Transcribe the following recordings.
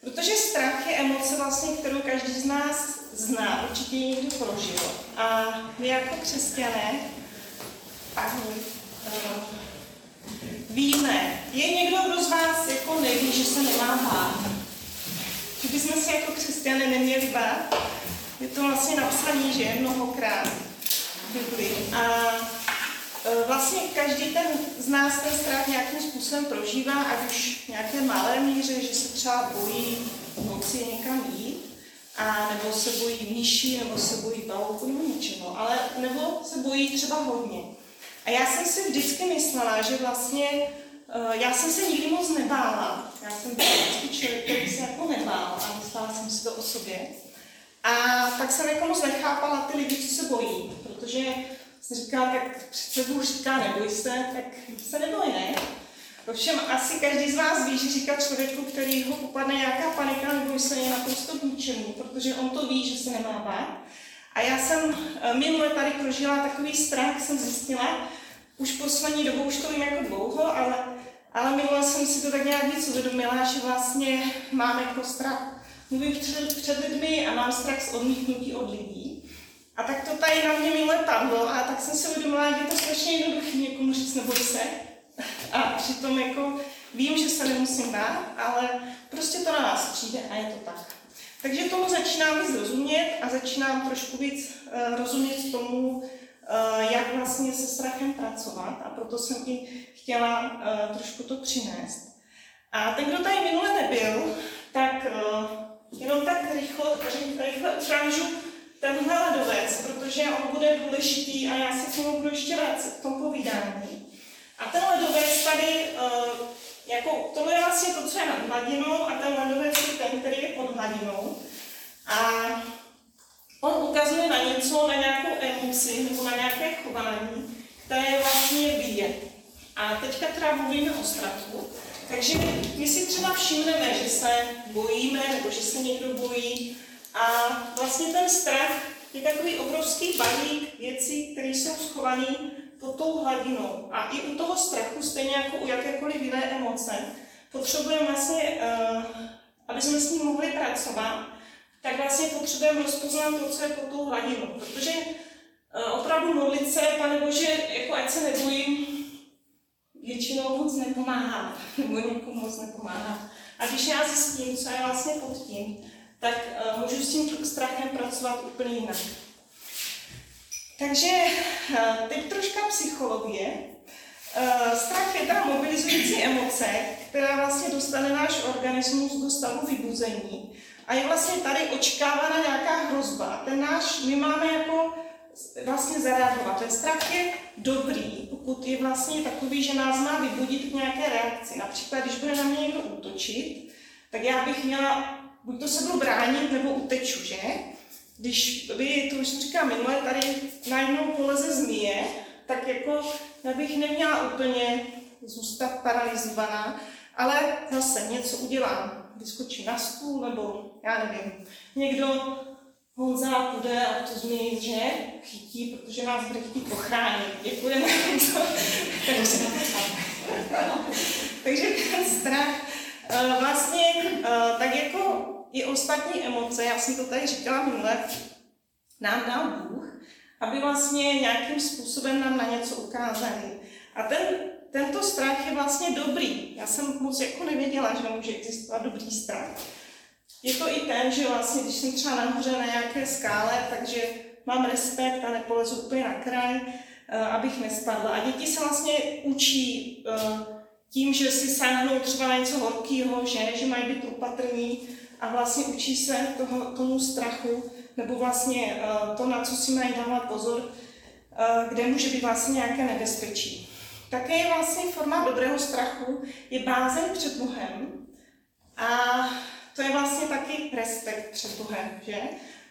Protože strach je emoce vlastně, kterou každý z nás zná, určitě ji někdo prožil. A my jako křesťané ahoj, uh, víme, je někdo, kdo z vás jako neví, že se nemá bát. Že bychom se jako křesťané neměli bát. Je to vlastně napsané, že mnohokrát v Biblii. A vlastně každý ten z nás ten strach nějakým způsobem prožívá, ať už v nějaké malé míře, že se třeba bojí v noci někam jít, a nebo se bojí myší, nebo se bojí baloku, nebo něčeho, ale nebo se bojí třeba hodně. A já jsem si vždycky myslela, že vlastně uh, já jsem se nikdy moc nebála. Já jsem byla vždycky člověk, který se jako nebál a myslela jsem si to o sobě. A tak jsem jako moc nechápala ty lidi, co se bojí, protože říkala, tak přece Bůh říká, neboj se, tak se neboj, ne? Ovšem asi každý z vás ví, že říká člověku, který ho popadne nějaká panika nebo se je naprosto k ničemu, protože on to ví, že se nemá bát. A já jsem eh, minule tady prožila takový strach, jsem zjistila, už poslední dobou, už to vím jako dlouho, ale, ale minule jsem si to tak nějak víc uvědomila, že vlastně mám jako strach mluvím před, před lidmi a mám strach z odmítnutí od lidí. A tak to tady na mě minule padlo a tak jsem si uvědomila, že je to strašně jednoduché někomu říct neboj se. A přitom jako vím, že se nemusím bát, ale prostě to na nás přijde a je to tak. Takže tomu začínám víc rozumět a začínám trošku víc uh, rozumět tomu, uh, jak vlastně se strachem pracovat a proto jsem i chtěla uh, trošku to přinést. A ten, kdo tady minule nebyl, tak jenom tak rychle, rychle ukážu tenhle ledovec, protože on bude důležitý a já se k němu budu ještě vracet v tom povídání. A ten ledovec tady, uh, jako, to je vlastně to, co je nad hladinou a ten ledovec je ten, který je pod hladinou. A on ukazuje na něco, na nějakou emoci nebo na nějaké chování, které je vlastně vidět. A teďka teda mluvíme o strachu. Takže my si třeba všimneme, že se bojíme, nebo že se někdo bojí. A vlastně ten strach je takový obrovský balík věcí, které jsou schované pod tou hladinou. A i u toho strachu, stejně jako u jakékoliv jiné emoce, potřebujeme vlastně, uh, aby jsme s ním mohli pracovat, tak vlastně potřebujeme rozpoznat to, co je pod tou hladinou. Protože uh, opravdu modlit se, pane Bože, jako ať se nebojím, většinou moc nepomáhá, nebo někomu moc nepomáhá. A když já zjistím, co je vlastně pod tím, tak uh, můžu s tím strachem pracovat úplně jinak. Takže uh, teď troška psychologie. Uh, strach je ta mobilizující emoce, která vlastně dostane náš organismus do stavu vybuzení a je vlastně tady očekávána nějaká hrozba. Ten náš, my máme jako vlastně zareagovat. Ten strach je dobrý, pokud je vlastně takový, že nás má vybudit k nějaké reakci. Například, když bude na mě někdo útočit, tak já bych měla buď to se budu bránit, nebo uteču, že? Když by, to už jsem říkala minule, tady najednou poleze zmije, tak jako já bych neměla úplně zůstat paralizovaná, ale zase něco udělám. Vyskočím na stůl, nebo já nevím, někdo Honza půjde a to změní, že chytí, protože nás bude chtít ochránit. Děkujeme. Takže ten strach vlastně eh, tak jako i ostatní emoce, já jsem to tady říkala minule, nám dal Bůh, aby vlastně nějakým způsobem nám na něco ukázali. A ten, tento strach je vlastně dobrý. Já jsem moc jako nevěděla, že může existovat dobrý strach. Je to i ten, že vlastně, když jsem třeba nahoře na nějaké skále, takže mám respekt a nepolezu úplně na kraj, eh, abych nespadla. A děti se vlastně učí eh, tím, že si sáhnou třeba na něco horkého, že, že mají být opatrní a vlastně učí se toho, tomu strachu, nebo vlastně eh, to, na co si mají dávat pozor, kde může být vlastně nějaké nebezpečí. Také je vlastně forma dobrého strachu, je bázeň před Bohem a to je vlastně taky respekt před Bohem, že?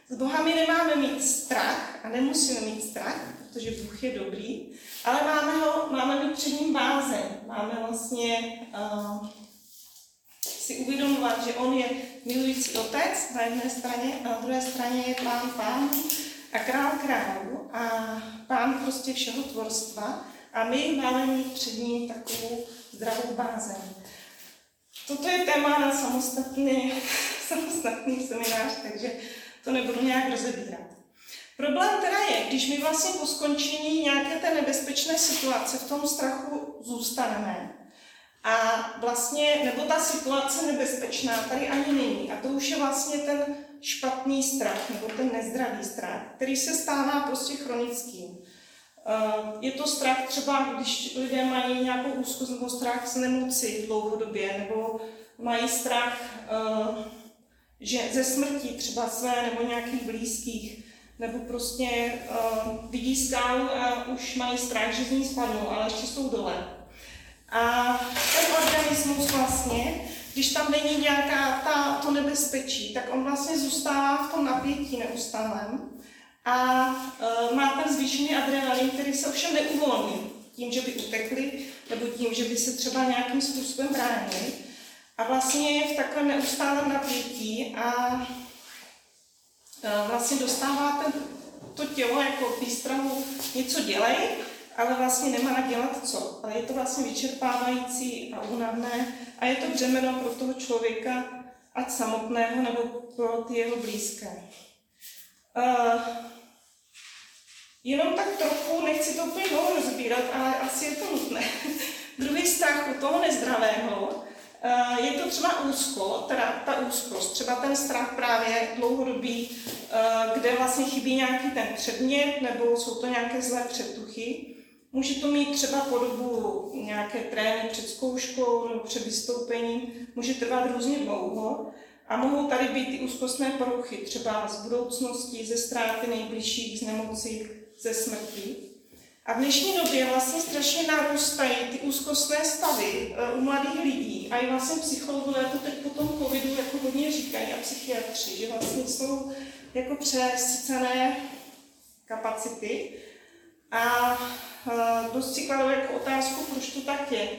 S Boha my nemáme mít strach a nemusíme mít strach, protože Bůh je dobrý, ale máme, ho, máme mít před ním bázeň. Máme vlastně uh, si uvědomovat, že On je milující otec na jedné straně a na druhé straně je pán pán a král králu a pán prostě všeho tvorstva a my máme mít před ním takovou zdravou bázeň. toto je téma na samostatný, samostatný seminář, takže to nebudu nějak rozebírat. Problém teda je, když my vlastně po skončení nějaké té nebezpečné situace v tom strachu zůstaneme a vlastně, nebo ta situace nebezpečná tady ani není a to už je vlastně ten špatný strach nebo ten nezdravý strach, který se stává prostě chronickým. Eh, je to strach třeba, když lidé mají nějakou úzkost nebo strach z nemoci dlouhodobě, nebo mají strach eh, že ze smrti třeba své nebo nějakých blízkých, nebo prostě uh, vidí skálu a už mají strach, že z ní spadnou, ale ještě jsou dole. A ten organismus vlastně, když tam není nějaká ta, to nebezpečí, tak on vlastně zůstává v tom napětí neustálém a uh, má ten zvýšený adrenalin, který se ovšem neuvolní tím, že by utekli, nebo tím, že by se třeba nějakým způsobem bránili. A vlastně je v takovém neustálém napětí a vlastně dostává ten, to tělo jako výstrahu něco dělej, ale vlastně nemá dělat co. Ale je to vlastně vyčerpávající a únavné a je to břemeno pro toho člověka, ať samotného nebo pro ty jeho blízké. Uh, jenom tak trochu, nechci to úplně dlouho rozbírat, ale asi je to nutné. Druhý strach u toho nezdravého Eh, je to třeba úzko, teda ta úzkost, třeba ten strach právě dlouhodobý, eh, kde vlastně chybí nějaký ten předmět, nebo jsou to nějaké zlé předtuchy. Může to mít třeba podobu nějaké trény před zkouškou nebo před vystoupením, může trvat různě dlouho a mohou tady být i úzkostné poruchy, třeba z budoucnosti, ze ztráty nejbližších, z nemoci, ze smrti. A v dnešní době vlastně strašně narůstají ty úzkostné stavy eh, u mladých lidí. A i vlastně psychologové to teď po tom covidu jako hodně říkají a psychiatři, že vlastně jsou jako přesycené kapacity. A eh, dost si kladou jako otázku, proč to tak je.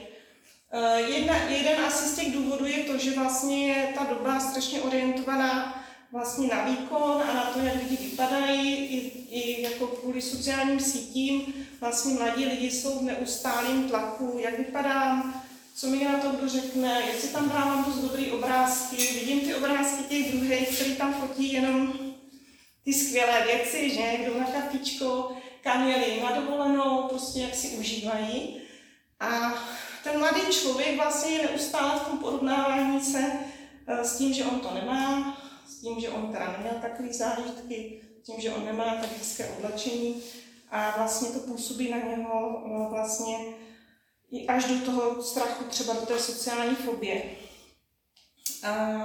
Eh, jedna, jeden asi z těch důvodů je to, že vlastně je ta doba strašně orientovaná vlastně na výkon a na to, jak lidi vypadají, i, i jako kvůli sociálním sítím. Vlastně mladí lidi jsou v neustálém tlaku, jak vypadám, co mi na to kdo řekne, jestli tam dávám dost dobrý obrázky, vidím ty obrázky těch druhých, který tam fotí jenom ty skvělé věci, že, kdo na kafičko, kam jeli na dovolenou, prostě jak si užívají. A ten mladý člověk vlastně je neustále v tom porovnávání se eh, s tím, že on to nemá, tím, že on teda neměl takový zážitky, tím, že on nemá tak hezké oblečení a vlastně to působí na něho no, vlastně i až do toho strachu, třeba do té sociální fobie. A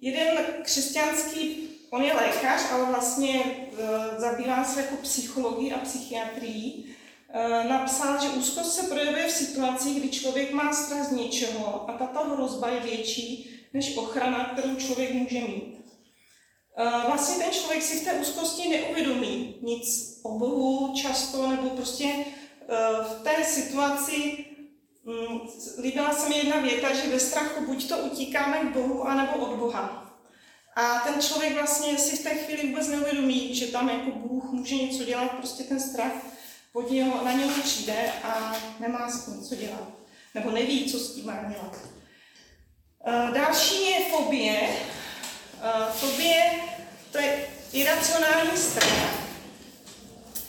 jeden křesťanský, on je lékař, ale vlastně e, zabývá se jako psychologií a psychiatrií, e, napsal, že úzkost se projevuje v situacích, kdy člověk má strach z něčeho a tato hrozba je větší, než ochrana, kterou člověk může mít. Eh, vlastně ten člověk si v té úzkosti neuvědomí nic o Bohu často, nebo prostě eh, v té situaci mm, líbila se mi jedna věta, že ve strachu buď to utíkáme k Bohu, anebo od Boha. A ten člověk vlastně si v té chvíli vůbec neuvědomí, že tam jako Bůh může něco dělat, prostě ten strach pod něho, na něho přijde a nemá s tím co dělat. Nebo neví, co s tím má dělat. Eh, další je fobie. Eh, fobie to je iracionální strach,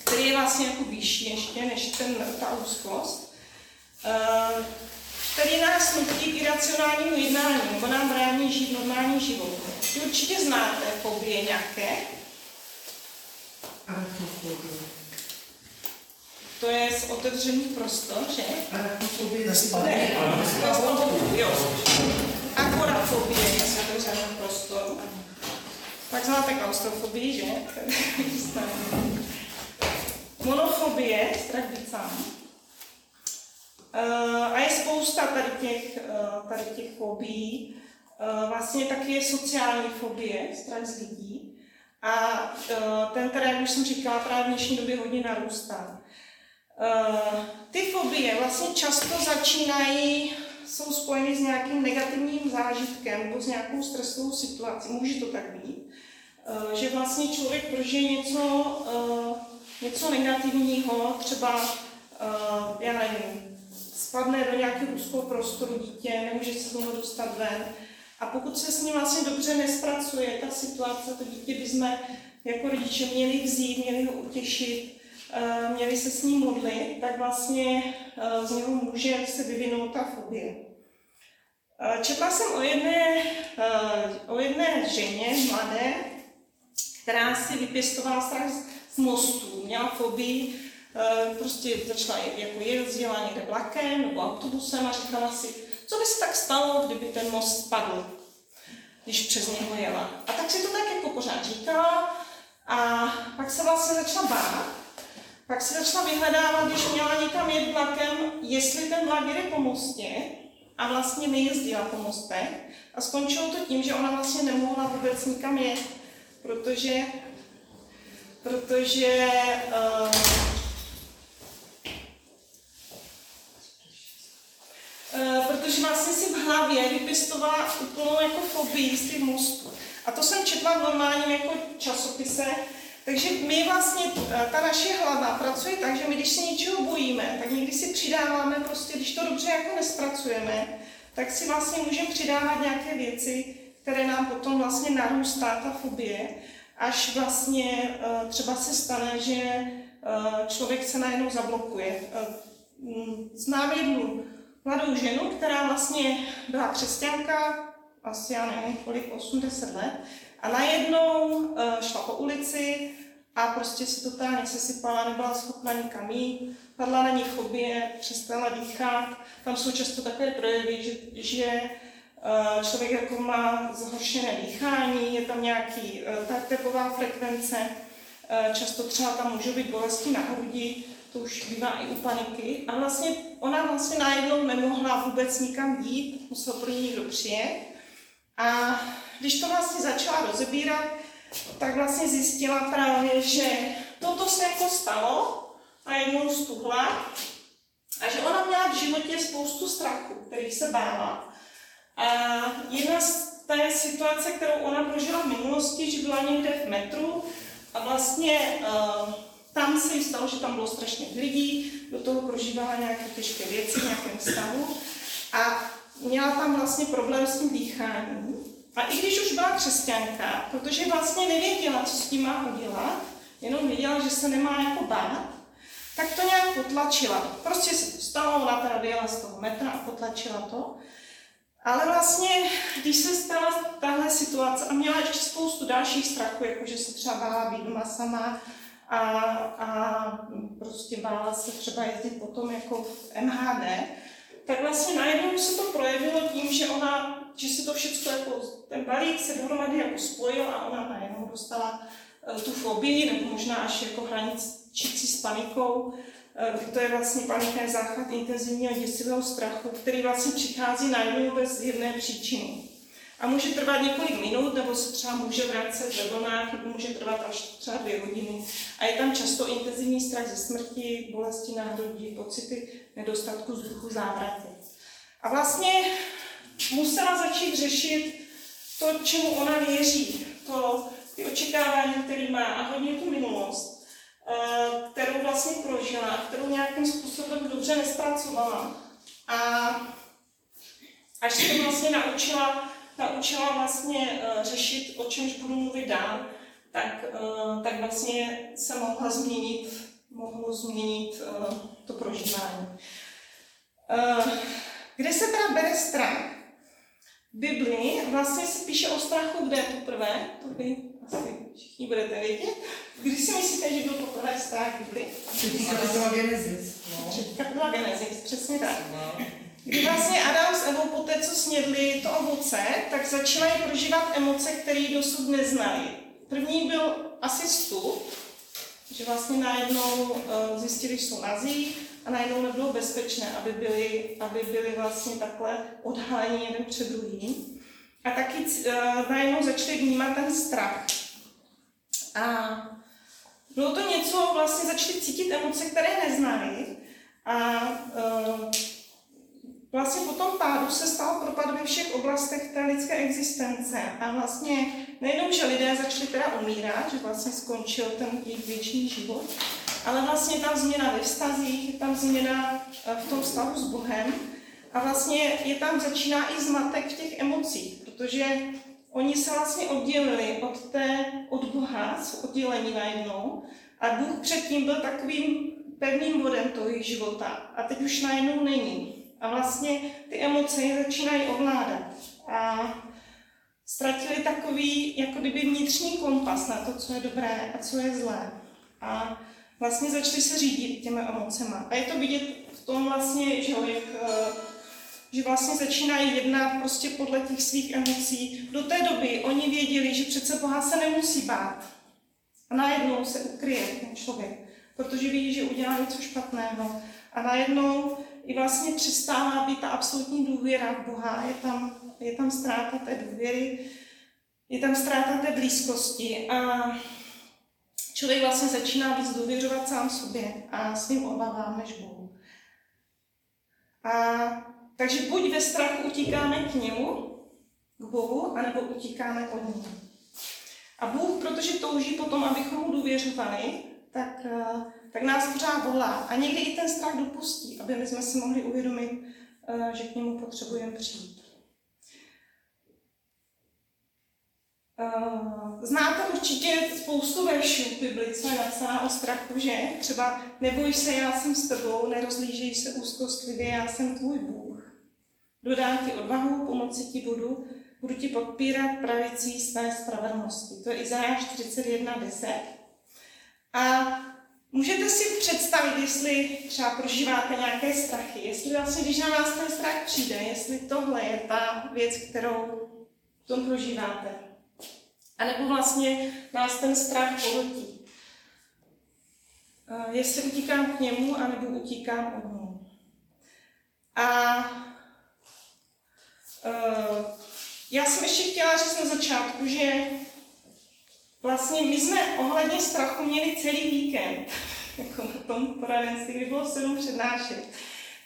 který je vlastně jako vyšší ještě než ten, ta úzkost, eh, který nás nutí k iracionálnímu jednání, nebo nám brání žít normální život. Vy určitě znáte fobie nějaké. To je z otevřený prostor, že? Arachnofobie Ne, jo. Agorafobie je z otevřeného prostoru. Pak znáte klaustrofobii, že? Monofobie, strach být sám. Uh, a je spousta tady těch, uh, tady těch fobií. Uh, vlastně taky je sociální fobie, strach z lidí. A ten teda, jak už jsem říkala, právě v dnešní době hodně narůstá. Ty fobie vlastně často začínají, jsou spojeny s nějakým negativním zážitkem nebo s nějakou stresovou situací. Může to tak být, uh, že vlastně člověk prožije něco, uh, něco negativního, třeba, já nevím, spadne do nějakého úzkého prostoru dítě, nemůže se z něho dostat ven. A pokud se s ním vlastně dobře nespracuje ta situace, to dítě bychom jako rodiče měli vzít, měli ho utěšit, eh, měli se s ním modlit, tak vlastně eh, z něho může se vyvinout ta fobie. Eh, četla jsem o jedné, o jedné ženě mladé, která si vypěstovala strach z mostů, měla fobii, prostě začala jako jezdila někde vlakem nebo autobusem a říkala si, co by se tak stalo, kdyby ten most spadl, když přes něho jela. A tak si to tak jako pořád říkala a pak se vlastně začala bát. Pak si začala vyhledávat, když měla někam jet vlakem, jestli ten vlak jede po mostě a vlastně nejezdila po mostech. A skončilo to tím, že ona vlastně nemohla vůbec nikam jet, protože, protože uh, protože vlastně si v hlavě vypěstovala úplnou jako fobii z těch mostů. A to jsem četla v normálním jako časopise, takže my vlastně, eh, ta naše hlava pracuje tak, že my když se něčeho bojíme, tak někdy si přidáváme prostě, když to dobře jako nespracujeme, tak si vlastně můžeme přidávat nějaké věci, které nám potom vlastně narůstá ta fobie, až vlastně eh, třeba se stane, že eh, člověk se najednou zablokuje. Mm, znám jednu mladou ženu, která vlastně byla křesťanka, asi já nevím kolik, 80 let, a najednou uh, šla po ulici a prostě si totálně sesypala, nebyla schopna nikam jít, padla na ní fobie, přestala dýchat. Tam jsou často takové projevy, že, že uh, člověk jako má zhoršené dýchání, je tam nějaký uh, tepová frekvence, často třeba tam můžou být bolesti na hrudi, to už bývá i u paniky. A vlastně ona vlastně najednou nemohla vůbec nikam jít, musel pro ní někdo přijet. A když to vlastně začala rozebírat, tak vlastně zjistila právě, že toto se jako stalo a jednou stuhla a že ona měla v životě spoustu strachu, kterých se bála. A jedna z té situace, kterou ona prožila v minulosti, že byla někde v metru a vlastně uh, tam se jí stalo, že tam bylo strašně lidí, do toho prožívala nějaké těžké věci v nějakém stavu a měla tam vlastně problém s tím dýcháním. A i když už byla křesťanka, protože vlastně nevěděla, co s tím má udělat, jenom věděla, že se nemá jako bát, tak to nějak potlačila. Prostě se to stalo, ona teda vyjela z toho metra a potlačila to. Ale vlastně, když se stala tahle situace a měla ještě spoustu dalších strachů, jako že se třeba bála být doma sama a, a prostě bála se třeba jezdit potom jako v MHD, tak vlastně najednou se to projevilo tím, že ona, že se to všechno jako, ten balík se dohromady jako spojil a ona najednou dostala uh, tu fobii, nebo možná až jako hraničící s panikou. Uh, to je vlastně panikný záchvat intenzivního děsivého strachu, který vlastně přichází najednou bez jedné příčiny. A může trvat několik minut, nebo se třeba může vracet ve vlnách, nebo může trvat až třeba dvě hodiny. A je tam často intenzivní strach ze smrti, bolesti na hrudi, pocity nedostatku vzduchu, závraty. A vlastně musela začít řešit to, čemu ona věří, to, ty očekávání, které má a hodně tu minulost, eh, kterou vlastně prožila, kterou nějakým způsobem dobře nespracovala. A až se vlastně naučila naučila vlastně uh, řešit, o čemž budu mluvit dál, tak, uh, tak vlastně se mohla změnit, mohlo změnit to prožívání. Kde se teda bere strach? V Biblii vlastně se píše o strachu kde poprvé, to vy asi všichni budete vědět. Kdy si myslíte, že byl poprvé strach v Biblii? Kapitola Genesis. No. Kapitola Genesis, přesně tak. No. Kdy vlastně Adam s Evou po té, co snědli to ovoce, tak začali prožívat emoce, které dosud neznali. První byl asi vstup, že vlastně najednou uh, zjistili, že jsou nazí a najednou nebylo bezpečné, aby byli, aby byli vlastně takhle odhaleni jeden před druhým. A taky uh, najednou začali vnímat ten strach. A bylo to něco, vlastně začali cítit emoce, které neznali. A uh, Vlastně po tom pádu se stal propad ve všech oblastech té lidské existence a vlastně nejenom, že lidé začali teda umírat, že vlastně skončil ten jejich věčný život, ale vlastně tam změna ve vztazích, je tam změna eh, v tom vztahu s Bohem a vlastně je tam začíná i zmatek v těch emocích, protože oni se vlastně oddělili od, té, od Boha, oddělení najednou a Bůh předtím byl takovým pevným bodem toho jejich života a teď už najednou není. A vlastně ty emoce je začínají ovládat. A ztratili takový, jako kdyby vnitřní kompas na to, co je dobré a co je zlé. A vlastně začali se řídit těmi emocema. A je to vidět v tom vlastně, že, jak, eh, že vlastně začínají jednat prostě podle těch svých emocí. Do té doby oni věděli, že přece Boha se nemusí bát. A najednou se ukryje ten člověk, protože ví, že udělá něco špatného. A najednou i vlastně přestává být ta absolutní důvěra v Boha. Je tam, je tam ztráta té důvěry, je tam ztráta té blízkosti a člověk vlastně začíná víc důvěřovat sám sobě a svým obavám než Bohu. A takže buď ve strachu utíkáme k němu, k Bohu, anebo utíkáme od něj. A Bůh, protože touží potom, abychom mu důvěřovali, tak, eh, tak nás pořád volá. A někdy i ten strach dopustí, aby my jsme si mohli uvědomit, eh, že k němu potřebujeme přijít. Eh, znáte určitě spoustu veršů v Bibli, co je napsaná o strachu, že? Třeba neboj se, já jsem s tebou, nerozlížej se úzkostlivě, já jsem tvůj Bůh. Dodám ti odvahu, pomoci ti budu, budu ti podpírat pravicí své spravedlnosti. To je Izajáš 41.10. A můžete si představit, jestli třeba prožíváte nějaké strachy, jestli vlastně, když na vás ten strach přijde, jestli tohle je ta věc, kterou v tom prožíváte. A nebo vlastně nás ten strach pohltí. Jestli utíkám k němu, anebo utíkám od něj. A uh, já jsem ještě chtěla říct na začátku, že vlastně my jsme ohledně strachu měli celý víkend, jako na tom poradenství, kdy bylo sedm přednášek.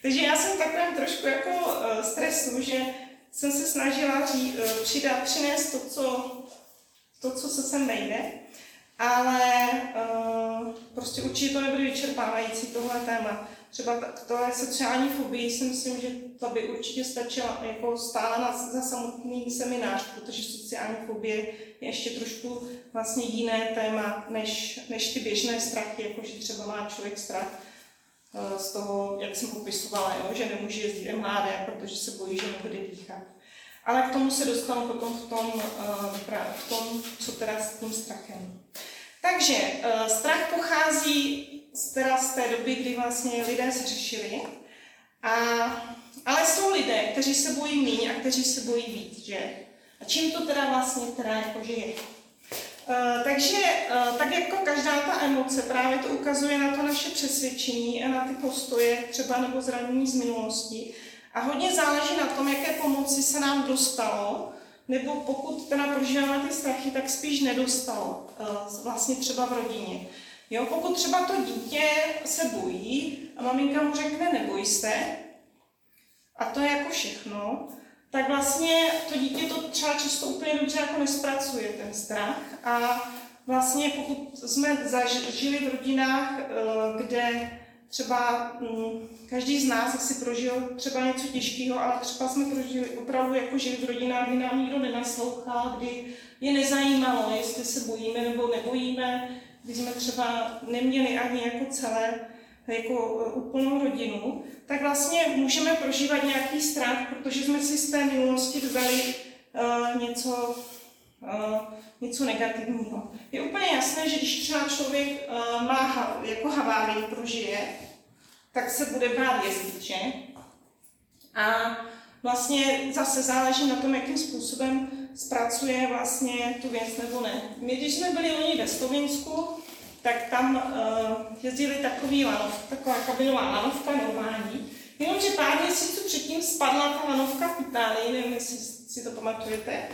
Takže já jsem takovém trošku jako uh, stresu, že jsem se snažila přidat, přinést to, co, to, co se sem nejde, ale uh, prostě určitě to nebude vyčerpávající tohle téma třeba tohle sociální fobii si myslím, že to by určitě stačilo jako stále na, za samotný seminář, protože sociální fobie je ještě trošku vlastně jiné téma, než, než ty běžné strachy, jako že třeba má člověk strach eh, z toho, jak jsem popisovala, jo, že nemůže jezdit mládé, protože se bojí, že nebude dýchat. Ale k tomu se dostanu potom v tom, eh, v tom co teda s tím strachem. Takže eh, strach pochází teda z té doby, kdy vlastně lidé se řešili. A, ale jsou lidé, kteří se bojí míň a kteří se bojí víc, že? A čím to teda vlastně teda jakože je? Uh, takže uh, tak jako každá ta emoce právě to ukazuje na to naše přesvědčení a na ty postoje třeba nebo zranění z minulosti. A hodně záleží na tom, jaké pomoci se nám dostalo, nebo pokud teda prožíváme ty strachy, tak spíš nedostalo, uh, vlastně třeba v rodině. Jo, pokud třeba to dítě se bojí a maminka mu řekne neboj se, a to je jako všechno, tak vlastně to dítě to třeba často úplně dobře jako nespracuje ten strach a vlastně pokud jsme zažili v rodinách, eh, kde třeba mm, každý z nás asi prožil třeba něco těžkého, ale třeba jsme prožili opravdu jako žili v rodinách, kdy nám nikdo nenaslouchal, kdy je nezajímalo, jestli se bojíme nebo nebojíme, když jsme třeba neměli ani jako celé jako e, úplnou rodinu, tak vlastně můžeme prožívat nějaký strach, protože jsme si z té minulosti vzali uh, něco, uh, něco negativního. Je úplně jasné, že když třeba člověk uh, má jako havárii prožije, tak se bude bát jezdit, že? A vlastně zase záleží na tom, jakým způsobem zpracuje vlastně tu věc nebo ne. My, když jsme byli oni ve Slovinsku, tak tam uh, jezdili takový lanov, taková kabinová lanovka normální, jenomže pár měsíců předtím spadla ta lanovka v Itálii, nevím, jestli si to pamatujete,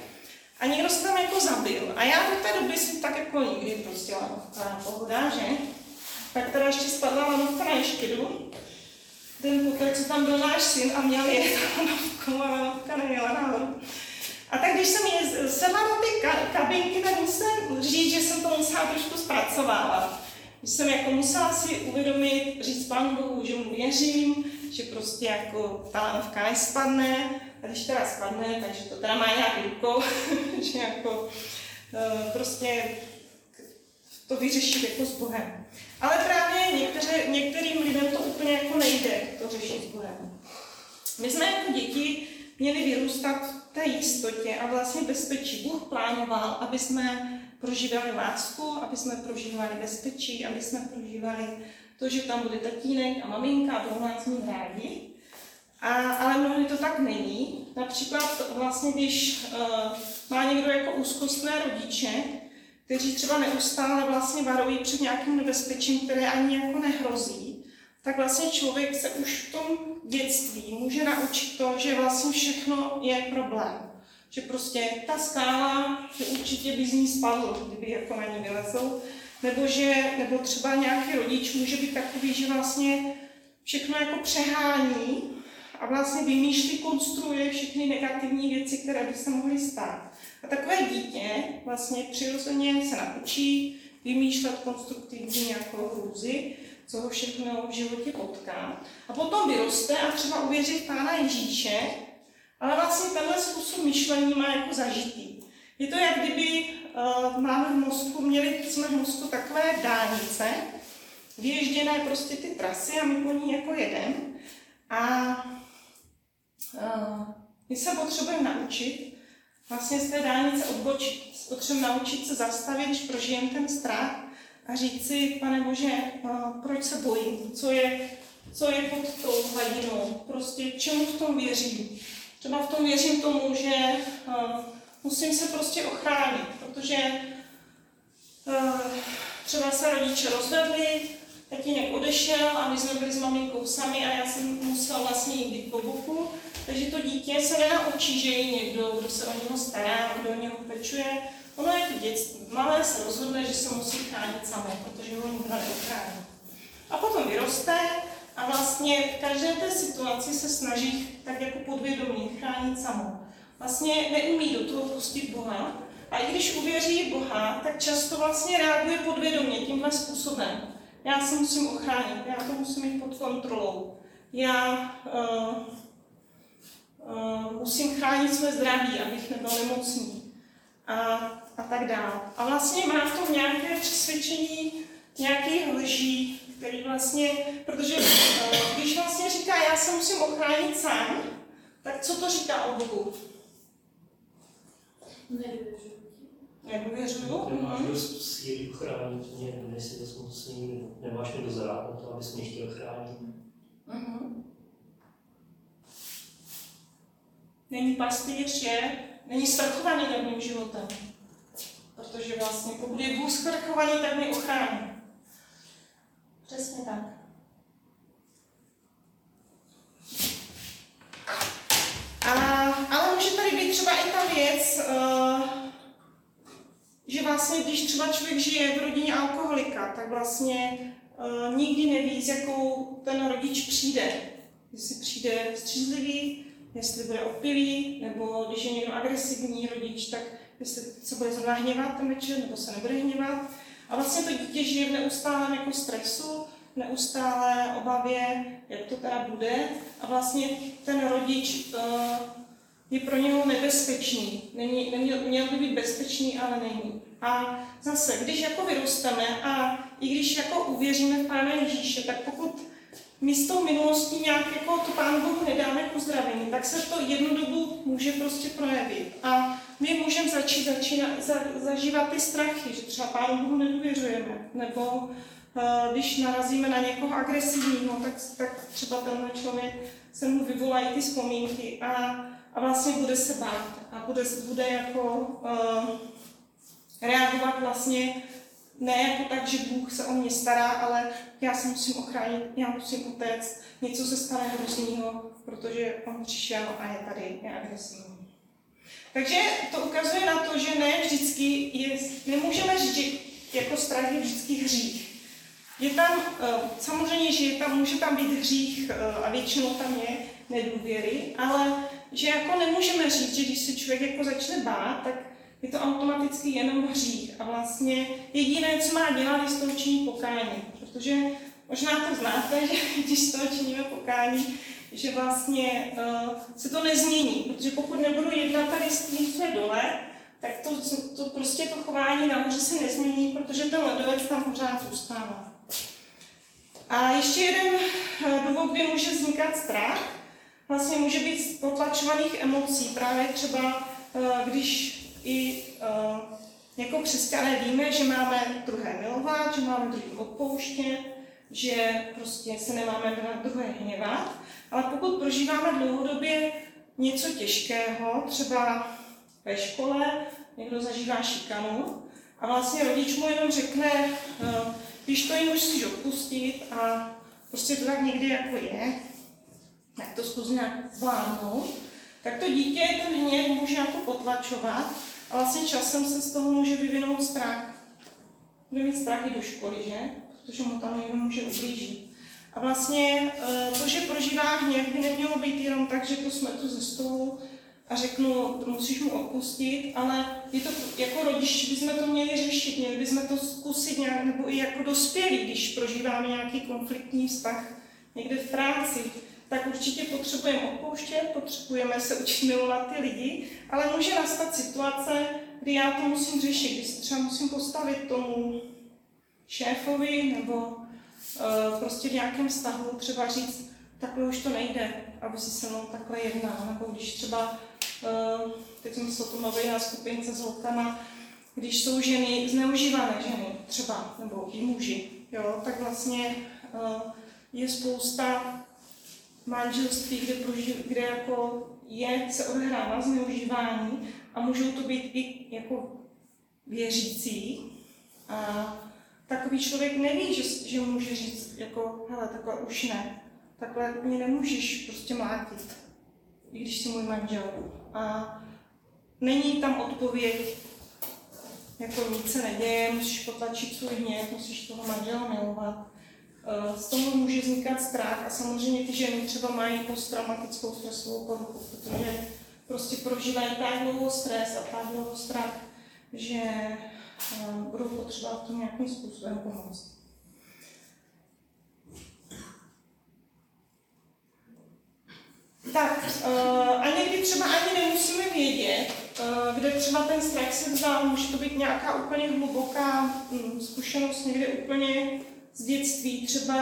a někdo se tam jako zabil. A já do té doby si tak jako nikdy prostě lanovka pohoda, že? Tak teda ještě spadla lanovka na Ješkydu, den poté, co tam byl náš syn a měl jet lanovkou a lanovka neměla nahoru. A tak když jsem je sedla do ty kabinky, tak musím říct, že jsem to musela trošku zpracovávat. jsem jako musela si uvědomit, říct Pánu Bohu, že mu věřím, že prostě jako ta lanovka nespadne, když teda spadne, takže to teda má nějaký rukou, že jako uh, prostě to vyřešit jako s Bohem. Ale právě některé, některým lidem to úplně jako nejde, to řešit s Bohem. My jsme jako děti měli vyrůstat v té jistotě a vlastně bezpečí. Bůh plánoval, aby jsme prožívali lásku, aby jsme prožívali bezpečí, aby jsme prožívali to, že tam bude tatínek a maminka a budou nás rádi. A, ale mnohdy to tak není. Například vlastně, když uh, má někdo jako úzkostné rodiče, kteří třeba neustále vlastně varují před nějakým nebezpečím, které ani jako nehrozí, tak vlastně člověk se už v tom dětství může naučit to, že vlastně všechno je problém. Že prostě ta skála, že určitě by z ní spadl, kdyby jako na ní vylezl, nebo, že, nebo třeba nějaký rodič může být takový, že vlastně všechno jako přehání a vlastně vymýšlí, konstruuje všechny negativní věci, které by se mohly stát. A takové dítě vlastně přirozeně se naučí vymýšlet konstruktivní nějakou hrůzy, co ho všechno v životě potká. A potom vyroste a třeba uvěří v Pána Ježíše, ale vlastně tenhle způsob myšlení má jako zažitý. Je to, jak kdyby uh, máme v mozku, měli jsme v mozku takové dálnice, vyježděné prostě ty trasy a my po ní jako jedeme. A my se potřebujeme naučit vlastně z té dálnice odbočit. Potřebujeme naučit se zastavit, když prožijeme ten strach a říct si, pane Bože, uh, proč se bojím, co je, co je pod tou hladinou, prostě čemu v tom věřím. Třeba v tom věřím tomu, že uh, musím se prostě ochránit, protože třeba se rodiče rozvedli, tatínek odešel a my jsme byli s maminkou sami a já jsem musela vlastně jít po boku, takže to dítě se nenaučí, že je někdo, kdo se o něho stará, kdo o něho pečuje. Ono je to dětství. Malé se rozhodne, že se musí chránit samé, protože ho nikdo neochrání. A potom vyroste a vlastně v každé té situaci se snaží tak jako podvědomě chránit samo. Vlastně neumí do toho pustit Boha. A i když uvěří Boha, tak často vlastně reaguje podvědomě tímhle způsobem. Já se musím ochránit, já to musím mít pod kontrolou. Já uh, musím chránit své zdraví, abych nebyl nemocný. A, a tak dále. A vlastně má v tom nějaké přesvědčení, nějaké lží, který vlastně, protože uh, když vlastně říká, já se musím ochránit sám, tak co to říká o Bohu? Nedůvěřuji. Nedůvěřuju? Nemáš Mhm. dost síly ochránit mě, nejsi dost mocný, nemáš mi dozrát na to, abys mě chtěl chránit. Mhm. Není pastýř, je, není svrchovaný nad mým životem. Protože vlastně pokud je Bůh svrchovaný, tak mě ochrání. Přesně tak. A, ale může tady být třeba i ta věc, uh, že vlastně, když třeba člověk žije v rodině alkoholika, tak vlastně uh, nikdy neví, s jakou ten rodič přijde. Jestli přijde střízlivý, jestli bude opilý, nebo když je někdo agresivní rodič, tak jestli se bude zrovna hněvat ten večer, nebo se nebude hněvat. A vlastně to dítě žije v neustálém jako stresu, neustále obavě, jak to teda bude. A vlastně ten rodič uh, je pro něho nebezpečný. Není, neměl, měl by být bezpečný, ale není. A zase, když jako vyrůsteme a i když jako uvěříme v Pána Ježíše, tak pokud tou minulostí nějak jako to Pán Bohu nedáme k uzdravení, tak se to jednu dobu může prostě projevit. A my můžeme začít, začínat, za, zažívat ty strachy, že třeba Pánu Bohu nedůvěřujeme, nebo uh, když narazíme na někoho agresivního, tak, tak třeba tenhle člověk se mu vyvolají ty vzpomínky a, a vlastně bude se bát a bude, bude jako uh, reagovat vlastně ne jako tak, že Bůh se o mě stará, ale já se musím ochránit, já musím utéct, něco se stane hroznýho, protože on přišel a je tady, je agresivní. Takže to ukazuje na to, že ne vždycky je, nemůžeme říct, že jako strach je vždycky hřích. Je tam, samozřejmě, že je tam, může tam být hřích a většinou tam je nedůvěry, ale že jako nemůžeme říct, že když se člověk jako začne bát, tak je to automaticky jenom hřích. A vlastně jediné, co má dělat, je z toho činit pokání. Protože možná to znáte, že když z toho činíme pokání, že vlastně uh, se to nezmění. Protože pokud nebudu jednat tady s tím, co je dole, tak to, to prostě to chování nahoře se nezmění, protože ten ledovec tam pořád zůstává. A ještě jeden eh, důvod, kdy může vznikat strach, vlastně může být z potlačovaných emocí. Právě třeba, eh, když i eh, jako křesťané víme, že máme druhé milovat, že máme druhý odpouštět, že prostě se nemáme na druhé hněvat, ale pokud prožíváme dlouhodobě něco těžkého, třeba ve škole, někdo zažívá šikanu a vlastně rodič mu jenom řekne, když to jim musíš odpustit a prostě to tak někdy jako je, tak to zkus nějak zvládnout, tak to dítě ten hněv může jako potlačovat a vlastně časem se z toho může vyvinout strach. Bude mít strach i do školy, že? Protože mu tam někdo může ublížit. A vlastně eh, to, že prožívá hněv, by nemělo být jenom tak, že to smetu ze stolu a řeknu, musíš mu odpustit, ale je to jako rodič, bychom to měli řešit, měli bychom to zkusit nějak, nebo i jako dospělí, když prožíváme nějaký konfliktní vztah někde v práci, tak určitě potřebujeme odpouštět, potřebujeme se učit milovat ty lidi, ale může nastat situace, kdy já to musím řešit, kdy se třeba musím postavit tomu šéfovi nebo uh, prostě v nějakém vztahu třeba říct, takhle už to nejde, aby si se mnou takhle jednal, nebo když třeba Eh, teď jsem se o tom mluvila na skupince s holkama, když jsou ženy, zneužívané ženy třeba, nebo i muži, jo, tak vlastně eh, je spousta manželství, kde, proži, kde jako je, se odehrává zneužívání a můžou to být i jako věřící. A takový člověk neví, že, že může říct, jako, hele, takhle už ne, takhle mě nemůžeš prostě mlátit, i když jsi můj manžel a není tam odpověď, jako nic se neděje, musíš potlačit svůj hněv, musíš toho manžela milovat. Eh, z toho může vznikat strach a samozřejmě ty ženy třeba mají posttraumatickou stresovou poruchu, protože prostě prožívají tak dlouho stres a tak dlouho strach, že eh, budou potřebovat to nějakým způsobem pomoct. Tak, uh, a někdy třeba ani nemusíme vědět, kde třeba ten strach se vzal. Může to být nějaká úplně hluboká um, zkušenost, někde úplně z dětství. Třeba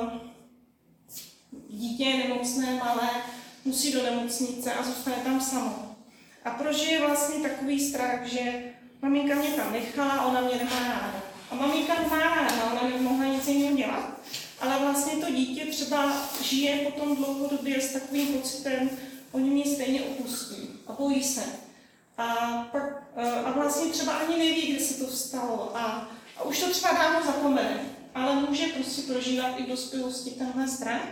uh, dítě je nemocné, malé, musí do nemocnice a zůstane tam samo. A prožije vlastně takový strach, že maminka mě tam nechala, ona mě nemá ráda. A maminka nemá ráda, ona nemohla nic jiného dělat ale vlastně to dítě třeba žije potom dlouhodobě s takovým pocitem, oni mě stejně opustí a bojí se. A, pak, eh, a vlastně třeba ani neví, kde se to stalo a, a už to třeba dávno zapomene, ale může prostě prožívat i v dospělosti tenhle strach.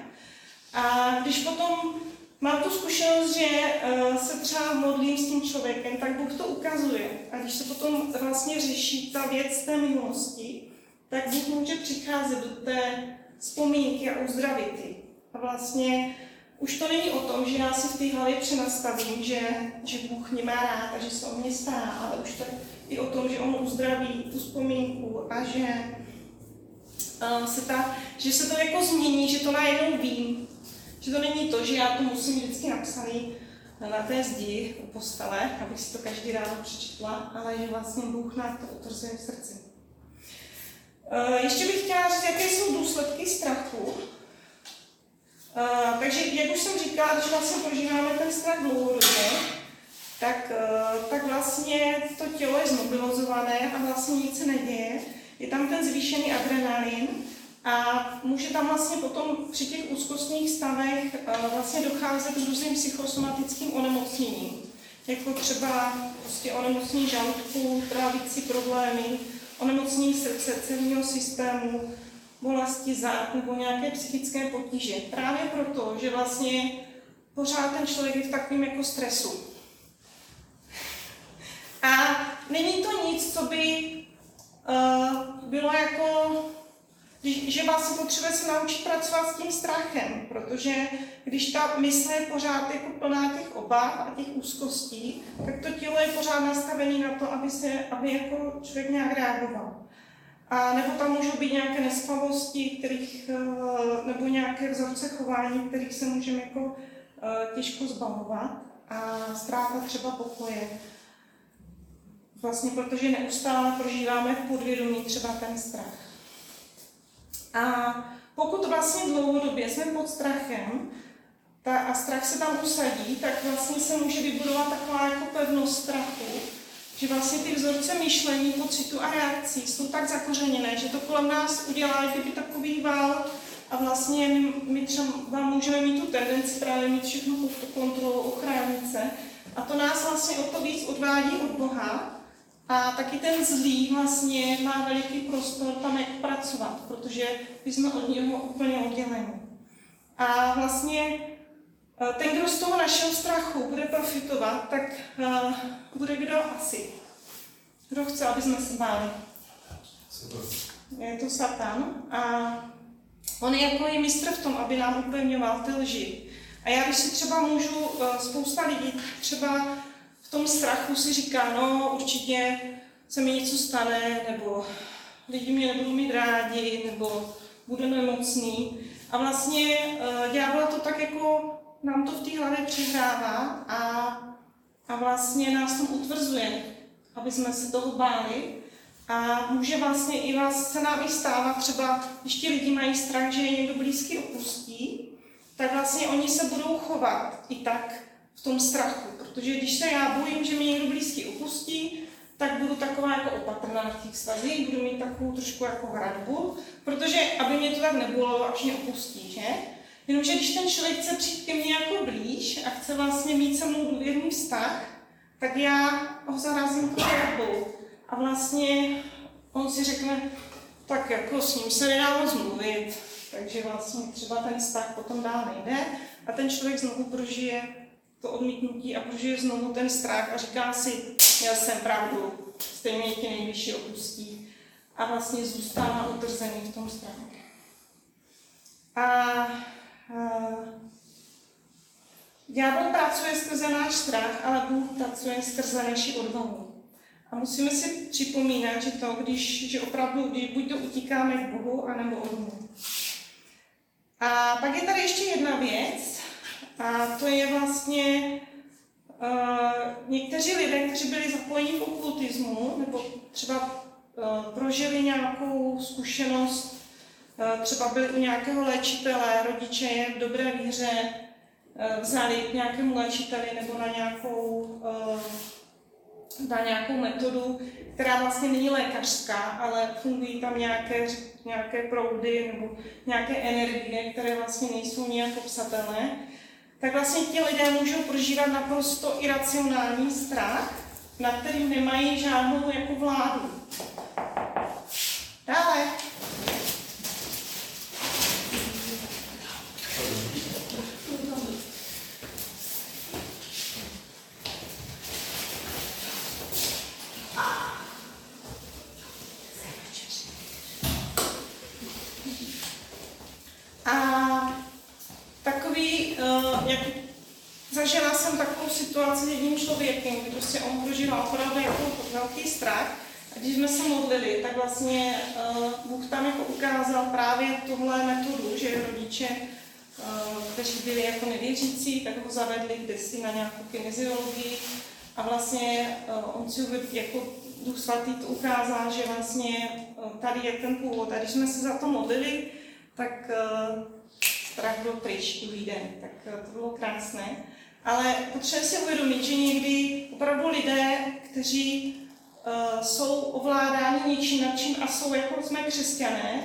A když potom mám tu zkušenost, že uh, se třeba modlím s tím člověkem, tak Bůh to ukazuje. A když se potom vlastně řeší ta věc té minulosti, tak Bůh může přicházet do té vzpomínky a uzdravit A vlastně už to není o tom, že já si v té hlavě přenastavím, že, že Bůh mě má rád a že se o mě stará, ale už to je i o tom, že On uzdraví tu vzpomínku a že, se ta, že se to jako změní, že to najednou vím. Že to není to, že já to musím vždycky napsaný na té zdi u postele, abych si to každý ráno přečetla, ale že vlastně Bůh nám to utrzuje v srdci. Eh, ještě bych chtěla říct, jaké jsou důsledky strachu. Eh, takže, jak už jsem říkala, když vlastně prožíváme ten strach dlouhodobě, tak, eh, tak vlastně to tělo je zmobilizované a vlastně nic se neděje. Je tam ten zvýšený adrenalin a může tam vlastně potom při těch úzkostných stavech vlastně docházet k různým psychosomatickým onemocněním, jako třeba prostě onemocnění žaludku, trávicí problémy, onemocnění srdce, celého systému, bolesti zad nebo nějaké psychické potíže. Právě proto, že vlastně pořád ten člověk je v takovém jako stresu. A není to nic, co by bylo jako že vlastně potřebuje se naučit pracovat s tím strachem, protože když ta mysl je pořád jako plná těch obav a těch úzkostí, tak to tělo je pořád nastavené na to, aby, se, aby jako člověk nějak reagoval. A nebo tam můžou být nějaké nespavosti, kterých, eh, nebo nějaké vzorce chování, kterých se můžeme jako eh, těžko zbavovat a ztráta třeba pokoje. Vlastně protože neustále prožíváme v podvědomí třeba ten strach. A pokud vlastně dlouhodobě jsme pod strachem ta, a strach se tam usadí, tak vlastně se může vybudovat taková jako pevnost strachu, že vlastně ty vzorce myšlení, pocitu a reakcí jsou tak zakořeněné, že to kolem nás udělá kdyby takový vál a vlastně my, my třeba můžeme mít tu tendenci právě mít všechno pod kontrolou, ochránit se a to nás vlastně o to víc odvádí od Boha a taky ten zlý vlastně má veliký prostor tam jak pracovat, protože my jsme od něho úplně odděleni. A vlastně eh, ten, kdo z toho našeho strachu bude profitovat, tak uh, bude kdo asi? Kdo chce, aby jsme se báli? Je to Satan a on je jako je mistr v tom, aby nám upevňoval ty lži. A já když si třeba můžu, uh, spousta lidí třeba tom strachu si říká, no určitě se mi něco stane, nebo lidi mě nebudou mít rádi, nebo budu nemocný. A vlastně uh, ďábel to tak jako nám to v té hlavě přihrává a, a vlastně nás tam utvrzuje, aby jsme se toho báli. A může vlastně i vás se nám i stávat třeba, když ti lidi mají strach, že je někdo blízký opustí, tak vlastně oni se budou chovat i tak v tom strachu. Protože když se já bojím, že mě někdo blízký opustí, tak budu taková jako opatrná v těch svazích, budu mít takovou trošku jako hradbu, protože aby mě to tak nebolelo, až mě opustí, že? Jenomže když ten člověk chce přijít ke mně jako blíž a chce vlastně mít se mnou důvěrný vztah, tak já ho zarazím tou hradbou. A vlastně on si řekne, tak jako s ním se nedá moc mluvit, takže vlastně třeba ten vztah potom dál nejde a ten člověk znovu prožije to odmítnutí a prožije znovu ten strach a říká si, měl jsem pravdu, stejně tě nejvyšší opustí a vlastně zůstává utrzený v tom strachu. A, a ďábel pracuje skrze náš strach, ale Bůh pracuje skrze naši odvahu. A musíme si připomínat, že to, když, že opravdu, když buď to utíkáme k Bohu, anebo od. A pak je tady ještě jedna věc, a to je vlastně uh, někteří lidé, kteří byli zapojeni v okultismu, nebo třeba uh, prožili nějakou zkušenost, uh, třeba byli u nějakého léčitele, rodiče je v dobré víře vzali k nějakému léčiteli nebo na nějakou, na nějakou metodu, která vlastně není lékařská, ale fungují tam nějaké, nějaké proudy nebo nějaké energie, které vlastně nejsou nějak obsatelné tak vlastně ti lidé můžou prožívat naprosto iracionální strach, na kterým nemají žádnou jako vládu. Dále. Zažila jsem takovou situaci s jedním člověkem, kdy prostě on prožíval opravdu jako velký strach. A když jsme se modlili, tak vlastně uh, Bůh tam jako ukázal právě tuhle metodu, že rodiče, uh, kteří byli jako nevěřící, tak ho zavedli kdysi na nějakou kineziologii a vlastně uh, on si jako Duch Svatý to ukázal, že vlastně uh, tady je ten původ. A když jsme se za to modlili, tak uh, strach byl pryč druhý den, tak uh, to bylo krásné. Ale potřebujeme si uvědomit, že někdy opravdu lidé, kteří uh, jsou ovládáni něčím nad čím a jsou jako jsme křesťané,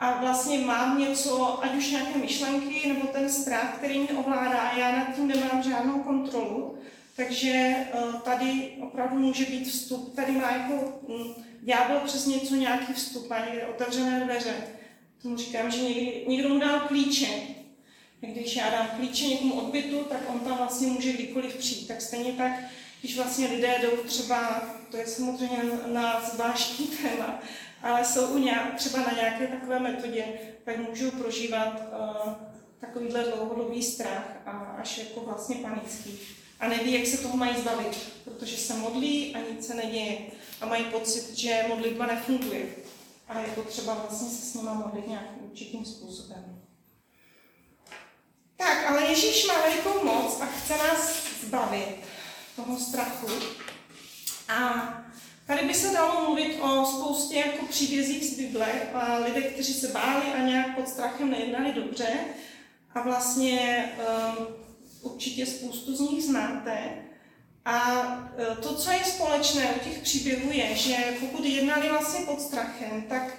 a vlastně mám něco, ať už nějaké myšlenky nebo ten strach, který mě ovládá a já nad tím nemám žádnou kontrolu, takže uh, tady opravdu může být vstup, tady má jako hm, ďábel přes něco nějaký vstup, má někde otevřené dveře. Tomu říkám, že někdy, někdo mu dal klíče, když já dám klíče někomu odbytu, tak on tam vlastně může kdykoliv přijít. Tak stejně tak, když vlastně lidé jdou třeba, to je samozřejmě na zvláštní téma, ale jsou u nějak, třeba na nějaké takové metodě, tak můžou prožívat uh, takovýhle dlouhodobý strach a až jako vlastně panický. A neví, jak se toho mají zbavit, protože se modlí a nic se neděje. A mají pocit, že modlitba nefunguje. A je potřeba vlastně se s nima modlit nějakým určitým způsobem. Tak, ale Ježíš má velikou moc a chce nás zbavit toho strachu. A tady by se dalo mluvit o spoustě jako příbězích z Bible, lidé, kteří se báli a nějak pod strachem nejednali dobře. A vlastně um, určitě spoustu z nich znáte. A e, to, co je společné u těch příběhů, je, že pokud jednali vlastně pod strachem, tak,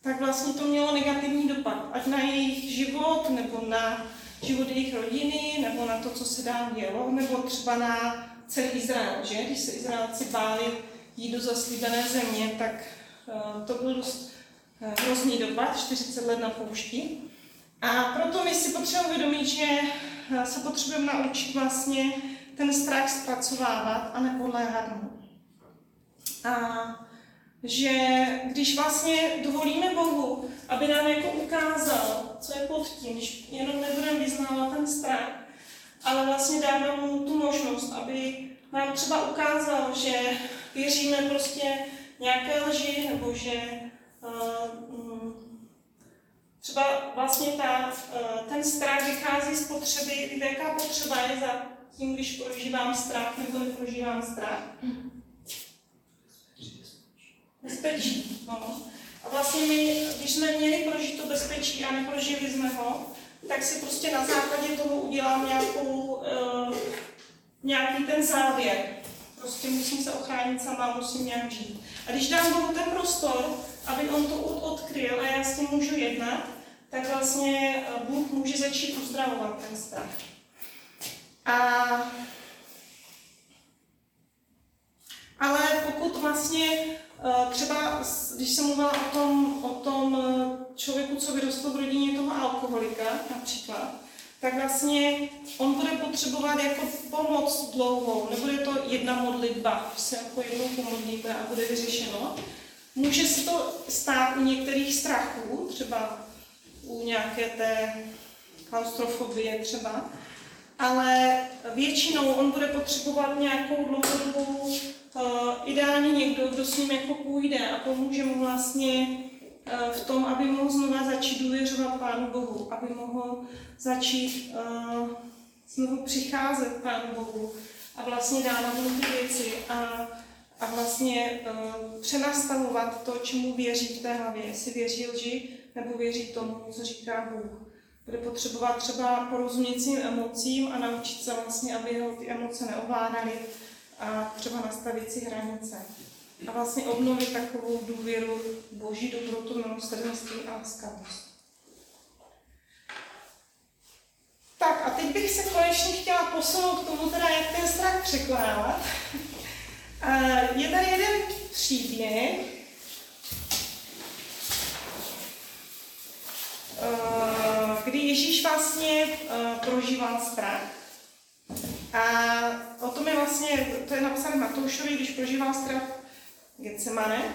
tak vlastně to mělo negativní dopad, ať na jejich život, nebo na život jejich rodiny, nebo na to, co se dál dělo, nebo třeba na celý Izrael, že? Když se Izraelci báli jít do zaslíbené země, tak uh, to byl dost uh, hrozný dopad, 40 let na poušti. A proto my si potřebujeme uvědomit, že uh, se potřebujeme naučit vlastně ten strach zpracovávat a nepodléhat mu. A že když vlastně dovolíme Bohu, aby nám jako ukázal, co je pod tím, když jenom nebudeme vyznávat ten strach, ale vlastně dáme mu tu možnost, aby nám třeba ukázal, že věříme prostě nějaké lži, nebo že uh, třeba vlastně ta, uh, ten strach vychází z potřeby, jaká potřeba je za tím, když prožívám strach nebo neprožívám strach. Bezpečí. No. A vlastně my, když jsme měli prožít to bezpečí a neprožili jsme ho, tak si prostě na základě toho udělám nějakou, uh, nějaký ten závěr. Prostě musím se ochránit sama, musím nějak žít. A když dám Bohu ten prostor, aby on to odkryl a já s tím můžu jednat, tak vlastně Bůh může začít uzdravovat ten strach. A, ale pokud vlastně třeba, když jsem mluvila o tom, o tom člověku, co vyrostl v rodině toho alkoholika například, tak vlastně on bude potřebovat jako pomoc dlouhou. Nebude to jedna modlitba, že se jako jednou pomodlíte a bude vyřešeno. Může se to stát u některých strachů, třeba u nějaké té klaustrofobie třeba, ale většinou on bude potřebovat nějakou dlouhodobou, uh, ideálně někdo, kdo s ním jako půjde a pomůže mu vlastně uh, v tom, aby mohl znova začít důvěřovat Pánu Bohu, aby mohl začít uh, znovu přicházet Pánu Bohu a vlastně dávat mu ty věci a, a vlastně uh, přenastavovat to, čemu věří v té hlavě, jestli věří lži nebo věří tomu, co říká Bůh bude potřebovat třeba porozumět svým emocím a naučit se vlastně, aby ho ty emoce neovládaly a třeba nastavit si hranice. A vlastně obnovit takovou důvěru Boží dobrotu, milosrdenství a laskavost. Tak a teď bych se konečně chtěla posunout k tomu, teda, jak ten strach překládat. Je tady jeden příběh, kdy Ježíš vlastně uh, prožíval strach. A o tom je vlastně, to je napsané Matoušovi, když prožíval strach Getsemane.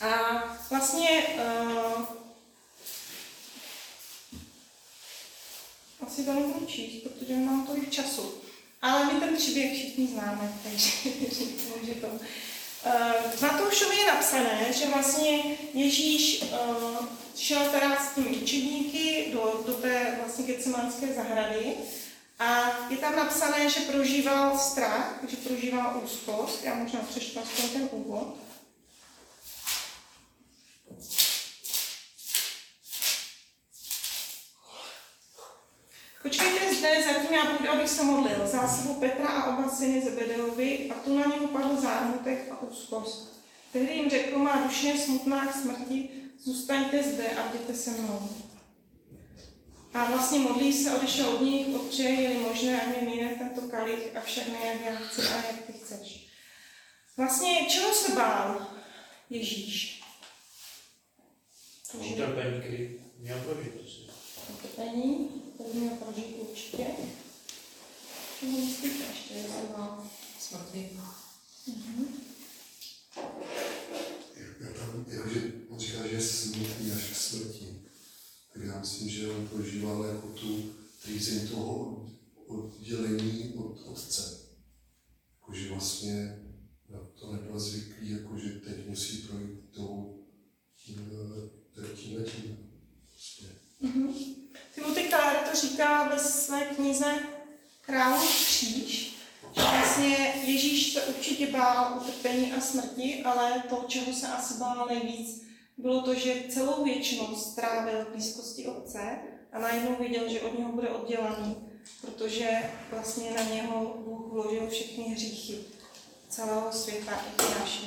A vlastně uh, asi to nebudu číst, protože nemám tolik času. Ale my ten příběh všichni známe, takže může to. Uh, v Matoušovi je napsané, že vlastně Ježíš uh, šel teda s těmi učedníky do, do té vlastně Getsemanské zahrady a je tam napsané, že prožíval strach, že prožíval úzkost. Já možná přečtu aspoň ten úvod. Počkejte zde, zatím já půjdu, abych se modlil. Zásobu Petra a oba syny Zebedeovi a tu na něho padl zármutek a úzkost. Tehdy jim řekl, má duše smutná k smrti, zůstaňte zde a jděte se mnou. A vlastně modlí se, odešel od nich, otče, je možné, ať mi mine tento kalich, avšak ne jak já chci, ale jak ty chceš. Vlastně čeho se bál Ježíš? Utrpení, který měl prožít. Utrpení, který měl prožít určitě. Čeho myslíte ještě, že se bál? Smrti. Mhm. Je tam, je smrti. Tak já myslím, že on prožíval jako tu trýzeň toho oddělení od otce. Jakože vlastně na to nebyl zvyklý, jakože teď musí projít tou tím, tím letím. Prostě. Mm-hmm. Timothy Keller to říká ve své knize Králův kříž, že vlastně Ježíš se určitě bál utrpení a smrti, ale to, čeho se asi bál nejvíc, bylo to, že celou věčnost strávil v blízkosti Otce a najednou viděl, že od něho bude oddělený, protože vlastně na něho Bůh vložil všechny hříchy celého světa i naše.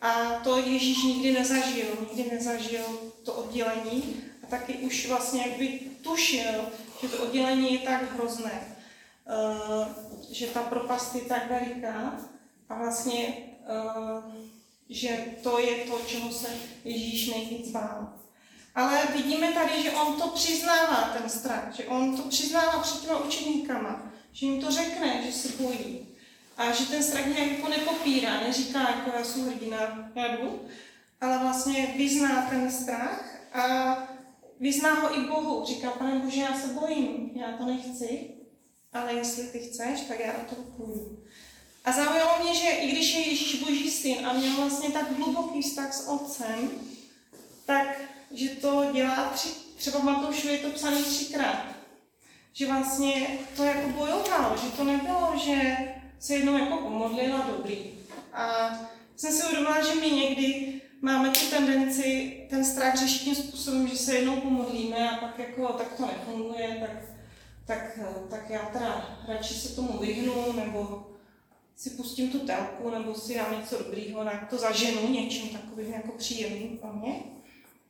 A to Ježíš nikdy nezažil, nikdy nezažil to oddělení a taky už vlastně jak by tušil, že to oddělení je tak hrozné, eh, že ta propast je tak veliká a vlastně, eh, že to je to, čeho se Ježíš nejvíc bál. Ale vidíme tady, že on to přiznává, ten strach, že on to přiznává před těma učeníkama, že jim to řekne, že se bojí. A že ten strach nějak jako nepopírá, neříká, jako já jsem hrdina, já jdu, ale vlastně vyzná ten strach a vyzná ho i Bohu. Říká, pane Bože, já se bojím, já to nechci, ale jestli ty chceš, tak já toho půjdu. A zaujalo mě, že i když je Ježíš Boží syn a měl vlastně tak hluboký vztah s otcem, tak že to dělá tři, třeba v Matoušu je to psané třikrát. Že vlastně to jako bojoval, že to nebylo, že se jednou jako pomodlil a dobrý. A jsem si uvědomila, že my někdy máme tu tendenci ten strach řešit tím způsobem, že se jednou pomodlíme a pak jako tak to nefunguje, tak, tak, tak já teda radši se tomu vyhnu, nebo si pustím tu telku, nebo si dám něco dobrýho, tak to zaženu něčím takovým jako příjemným pro mě.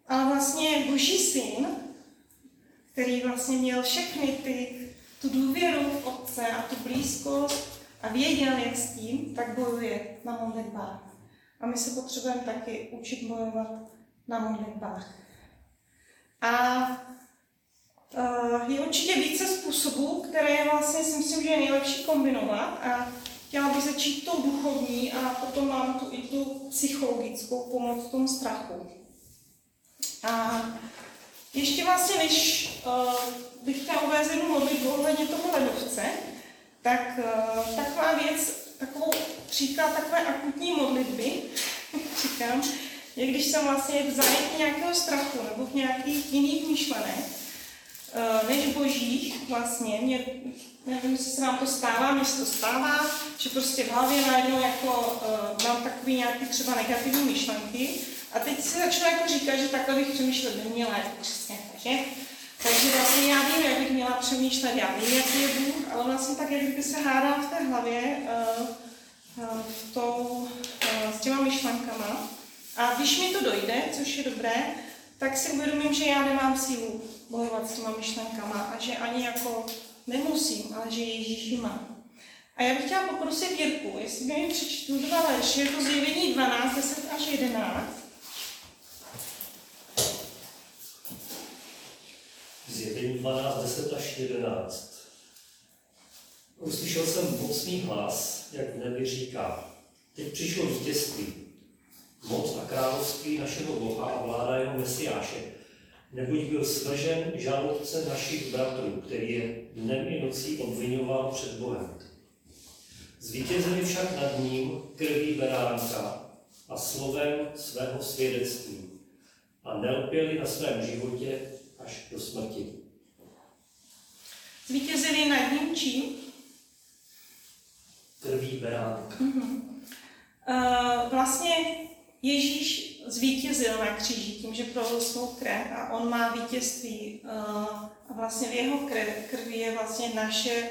Ale vlastně Boží syn, který vlastně měl všechny ty, tu důvěru v Otce a tu blízkost a věděl, jak s tím, tak bojuje na modlitbách. A my se potřebujeme taky učit bojovat na modlitbách. A uh, je určitě více způsobů, které vlastně si myslím, že je nejlepší kombinovat. A chtěla bych začít tou duchovní a potom mám tu i tu psychologickou pomoc v tom strachu. A ještě vlastně, než uh, bych chtěla uvést jednu modlitbu ohledně toho ledovce, tak uh, taková věc, takovou příklad takové akutní modlitby, říkám, je když jsem vlastně v zajetí nějakého strachu nebo v nějakých jiných myšlenek, uh, než božích vlastně, mě, nevím, jestli se vám to stává, mně se to stává, že prostě v hlavě najednou jako uh, mám takový nějaký třeba negativní myšlenky a teď si začnu jako říkat, že takhle bych přemýšlet neměla jako křesťanka, že? Takže vlastně já vím, jak bych měla přemýšlet, já vím, jaký je Bůh, ale vlastně tak, jak kdyby se hádá v té hlavě uh, uh, v tou, uh, s těma myšlenkama. A když mi to dojde, což je dobré, tak si uvědomím, že já nemám sílu bojovat s těma myšlenkama a že ani jako nemusím, ale že Ježíš ji má. A já bych chtěla poprosit Jirku, jestli by mi přečtu dva verše, je to zjevení 12, 10 až 11. Zjevení 12, 10 až 11. Uslyšel jsem mocný hlas, jak v nebi říká, teď přišlo vítězství, moc a království našeho Boha a vláda jeho Mesiáše, neboť byl svržen žalobce našich bratrů, který je dnem i nocí obvinoval před Bohem. Zvítězili však nad ním krví beránka a slovem svého svědectví a nelpěli na svém životě až do smrti. Zvítězili nad ním čím? Krví beránka. Mm-hmm. Uh, vlastně Ježíš zvítězil na kříži tím, že prolil svou krev a on má vítězství. Uh, a vlastně v jeho krev, krvi je vlastně naše,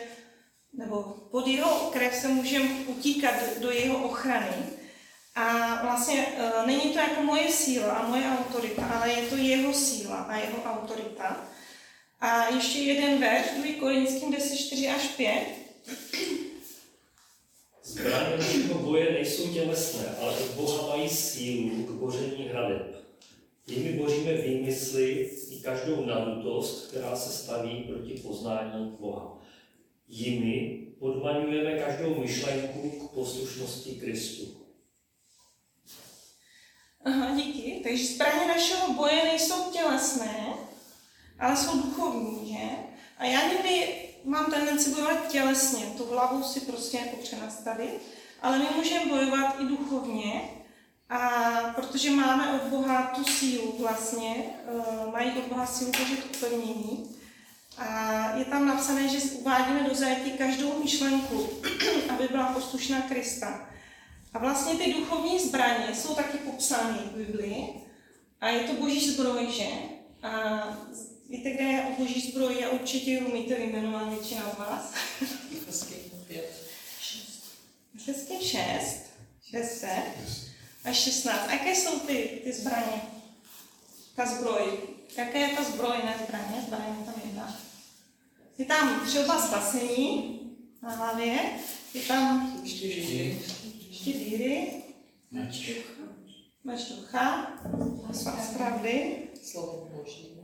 nebo pod jeho krev se můžeme utíkat do jeho ochrany. A vlastně uh, není to jako moje síla a moje autorita, ale je to jeho síla a jeho autorita. A ještě jeden verš, 2 Korinským 10, 4 až 5. Zbraně našeho boje nejsou tělesné, ale od Boha mají sílu k boření hradeb. Jimi boříme výmysly i každou nadutost, která se staví proti poznání Boha. Jimi podmaňujeme každou myšlenku k poslušnosti Kristu. Aha, díky. Takže zbraně našeho boje nejsou tělesné, ale jsou duchovní, že? A já někdy mám tendenci bojovat tělesně, tu hlavu si prostě jako přenastavit, ale my můžeme bojovat i duchovně, a protože máme od Boha tu sílu vlastně, uh, mají od Boha sílu požít upevnění. A je tam napsané, že uvádíme do zajetí každou myšlenku, aby byla poslušná Krista. A vlastně ty duchovní zbraně jsou taky popsány v Biblii. A je to boží zbroj, že? A víte, kde je o boží zbroj? Já určitě ji umíte vyjmenovat většina z vás. Efeským 6, 6 a 16. A jaké jsou ty, ty zbraně? Ta zbroj. Jaké je ta zbroj, ne zbraně? Zbraně tam jedna. Je tam třeba spasení na hlavě, je tam štívíry, meč ducha, spas pravdy, Slovo Boží.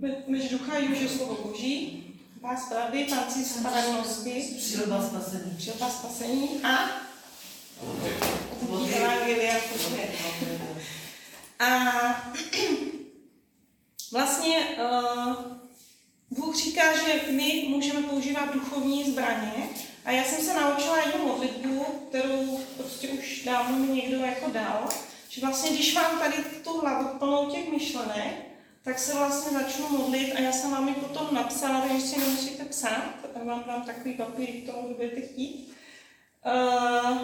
Meč ducha je už je slovo boží, pás pravdy, tanci spravedlnosti, Přilba spasení. přilba spasení a obutí evangelia. A vlastně uh, Bůh říká, že my můžeme používat duchovní zbraně a já jsem se naučila jednu modlitbu, kterou prostě už dávno mi někdo jako dal, že vlastně když mám tady tu hlavu plnou těch myšlenek, tak se vlastně začnu modlit a já jsem vám ji potom napsala, takže si nemusíte psát, vám dám takový papír, k tomu kdo budete chtít. Uh,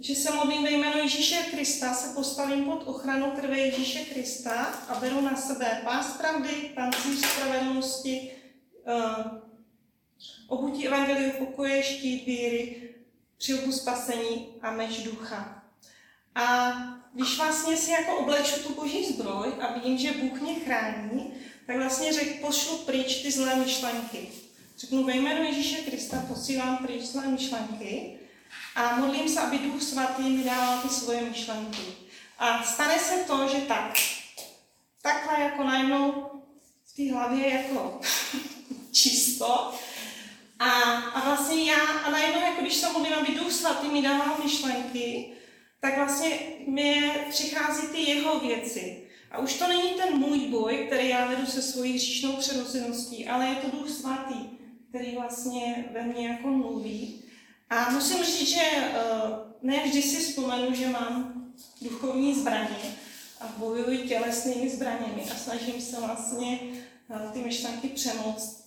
že se modlím ve jménu Ježíše Krista, se postavím pod ochranu krve Ježíše Krista a beru na sebe pás pravdy, pancíř spravedlnosti, uh, obutí evangeliu pokoje, štít víry, přilbu spasení a meč ducha. A když vlastně si jako obleču tu boží zbroj a vidím, že Bůh mě chrání, tak vlastně řek, pošlu pryč ty zlé myšlenky. Řeknu ve jménu Ježíše Krista posílám pryč zlé myšlenky a modlím se, aby Duch Svatý mi dával ty svoje myšlenky. A stane se to, že tak, takhle jako najednou v té hlavě jako čisto. A, a vlastně já, a najednou, jako když se modlím, aby Duch Svatý mi dával myšlenky, tak vlastně mi přichází ty jeho věci. A už to není ten můj boj, který já vedu se svojí hříšnou přirozeností, ale je to Duch Svatý, který vlastně ve mně jako mluví. A musím říct, že eh, ne vždy si vzpomenu, že mám duchovní zbraně a bojuji tělesnými zbraněmi a snažím se vlastně eh, ty myšlenky přemoct.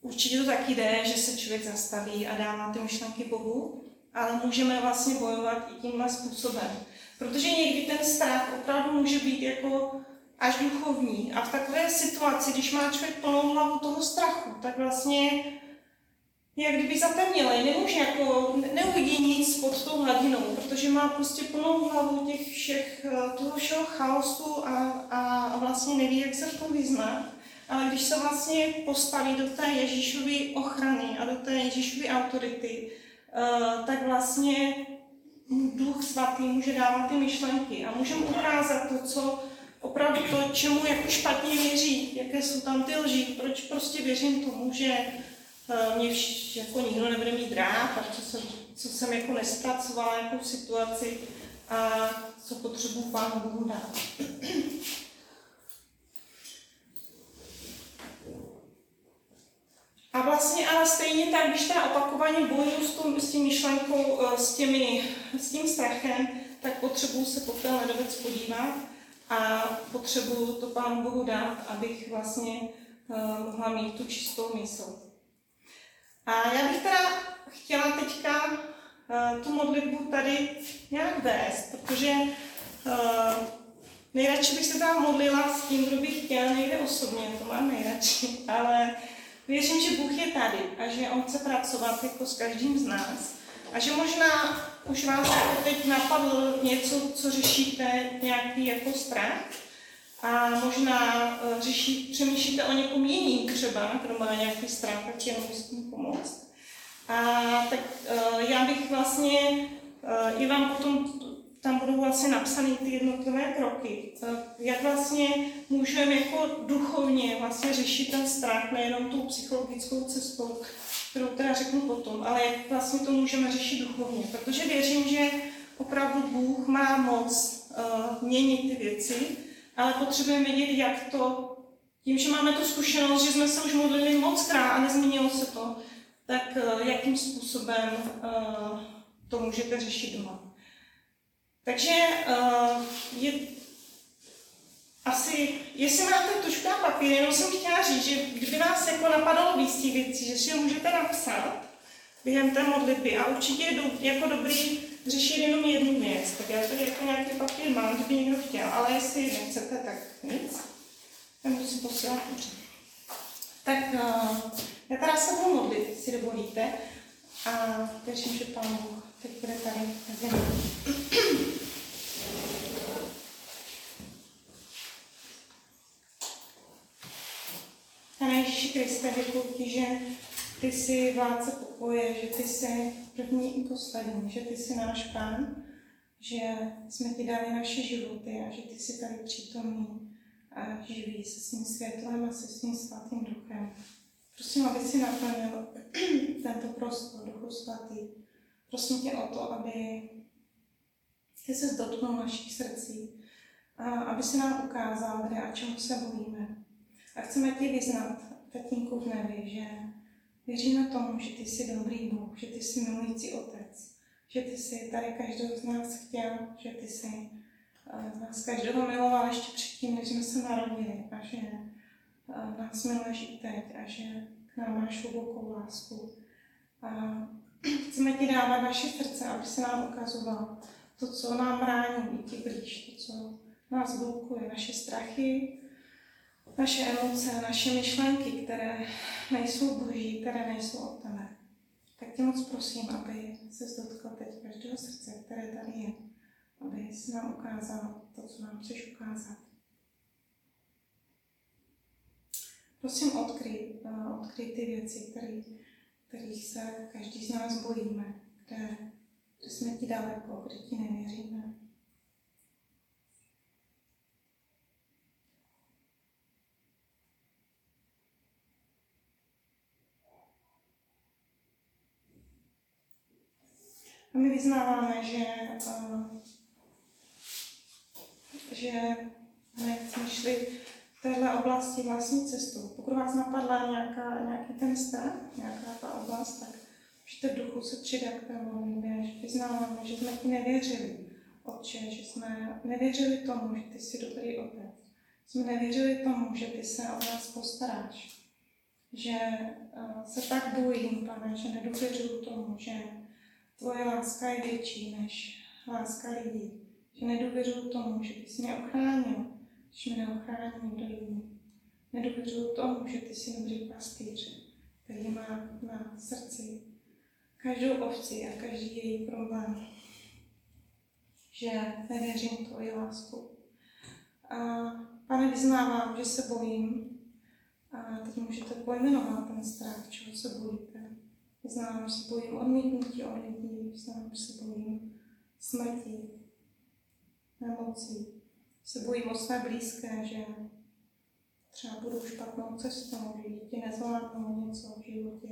Určitě to taky jde, že se člověk zastaví a dává ty myšlenky Bohu, ale můžeme vlastně bojovat i tímhle způsobem. Protože někdy ten strach opravdu může být jako až duchovní. A v takové situaci, když má člověk plnou hlavu toho strachu, tak vlastně jak kdyby zatemnělej, nemůže jako, neuvidí nic pod tou hladinou, protože má prostě plnou hlavu těch všech, eh, toho všeho chaosu a, a, vlastně neví, jak se v tom vyznat. Ale když se vlastně postaví do té Ježíšovy ochrany a do té Ježíšovy autority, tak vlastně Duch Svatý může dávat ty myšlenky a může mu ukázat to, co opravdu to, čemu jako špatně věří, jaké jsou tam ty lži, proč prostě věřím tomu, že uh, mě vš- jako nikdo nebude mít rád a co jsem, co jsem jako nespracovala, jakou situaci a co potřebuji Pánu Bohu dát. A vlastně ale stejně tak, když teda opakovaně bojuju s, s tím myšlenkou, eh, s, těmi, s tím strachem, tak potřebuju se po ten ledovec podívat a potřebuju to Pánu Bohu dát, abych vlastně uh, mohla mít tu čistou mysl. A já bych teda chtěla teďka uh, tu modlitbu tady nějak vést, protože nejradši bych se tam modlila s tím, kdo bych chtěla, nejde osobně, to mám nejradši, ale Věřím, že Bůh je tady a že On chce pracovat jako s každým z nás. A že možná už vás jako teď napadlo něco, co řešíte, nějaký jako strach. A možná uh, řeší, přemýšlíte o někom jiným třeba, kdo má nějaký strach, tak jenom s tím pomoct. A tak uh, já bych vlastně, uh, i vám potom tam budou vlastně napsané ty jednotlivé kroky. Jak vlastně můžeme jako duchovně vlastně řešit ten strach, nejenom tou psychologickou cestou, kterou teda řeknu potom, ale jak vlastně to můžeme řešit duchovně. Protože věřím, že opravdu Bůh má moc uh, měnit ty věci, ale potřebujeme vědět, jak to, tím, že máme tu zkušenost, že jsme se už modlili moc krát a nezměnilo se to, tak uh, jakým způsobem uh, to můžete řešit doma. Takže uh, je asi, jestli máte tušku a papír, jenom jsem chtěla říct, že kdyby vás jako napadalo víc těch věcí, že si je můžete napsat během té modlitby a určitě je do, jako dobrý řešit jenom jednu věc. Tak já tady jako nějaký papír mám, kdyby někdo chtěl, ale jestli nechcete, tak nic. Nemusím posílat Tak uh, já teda se budu modlit, jestli dovolíte. A věřím, že Pán Bůh teď bude tady. Pane Ježíši Kriste, děkuji ti, že ty jsi vládce pokoje, že ty jsi první i poslední, že ty jsi náš pán, že jsme ti dali naše životy a že ty jsi tady přítomný a živý se svým světlem a se svým svatým duchem. Prosím, aby si naplnil tento prostor, Duchu Svatý. Prosím tě o to, aby ty se dotknul našich srdcí a aby se nám ukázal, kde a čemu se bojíme. A chceme ti vyznat, tatínku v nebi, že věříme tomu, že ty jsi dobrý Bůh, že ty jsi milující otec, že ty jsi tady každého z nás chtěl, že ty jsi uh, nás každého miloval ještě předtím, než jsme se narodili a že uh, nás miluješ i teď a že k nám máš hlubokou lásku. A chceme ti dávat naše srdce, aby se nám ukazovalo to, co nám brání být ti blíž, to, co nás blokuje, naše strachy, naše emoce, naše myšlenky, které nejsou boží, které nejsou od tebe. Tak tě moc prosím, aby se dotkl teď každého srdce, které tady je, aby si nám ukázal to, co nám chceš ukázat. Prosím, odkryj, odkryj ty věci, který, kterých se každý z nás bojíme, kde, kde jsme ti daleko, kde ti nevěříme. A my vyznáváme, že, uh, že my jsme šli téhle oblasti vlastní cestou. Pokud vás napadla nějaká, nějaký ten strach, nějaká ta oblast, tak můžete v duchu se přidat k modlitbě, že vyznáváme, že jsme ti nevěřili, Otče, že jsme nevěřili tomu, že ty jsi dobrý otec. Jsme nevěřili tomu, že ty se o nás postaráš. Že uh, se tak bojím, pane, že nedůvěřuju tomu, že tvoje láska je větší než láska lidí. Že nedůvěřuju tomu, že ty jsi mě ochránil, když mě neochrání někdo jiný. Nedůvěřuju tomu, že ty jsi dobrý pastýř, který má na srdci každou ovci a každý její problém. Že nevěřím tvoji lásku. A pane, vyznávám, že se bojím. A teď můžete pojmenovat ten strach, čeho se bojíte. Vyznávám, že se bojím odmítnutí od lidí, vyznávám, že se bojím smrti, nemocí. Se bojím o své blízké, že třeba budou špatnou cestou, že děti nezvládnou něco v životě,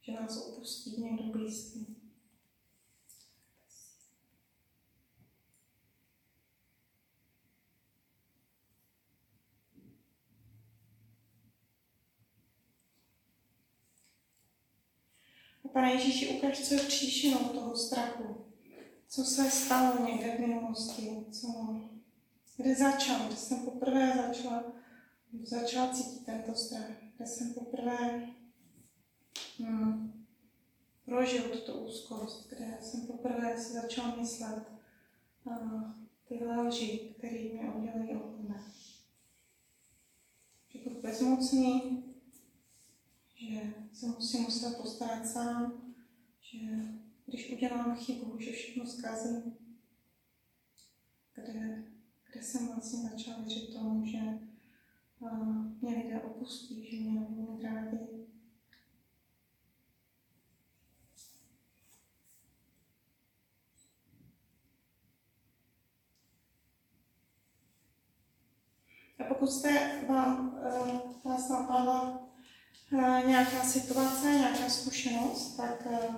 že nás opustí někdo blízký. Pane Ježíši, ukaž, co je příčinou toho strachu. Co se stalo někde v minulosti, co, kde začal, kde jsem poprvé začala, začala cítit tento strach, kde jsem poprvé hmm, prožil tuto úzkost, kde jsem poprvé si začal myslet uh, tyhle lži, které mě od tebe. Že budu bezmocný, že se musím muset postarat sám, že když udělám chybu, že všechno zkazím, kde, kde jsem vlastně začala věřit tomu, že mě lidé opustí, že mě nebudou mít rádi. A pokud jste vám, uh, vás napadla uh, nějaká situace, nějaká zkušenost, tak uh,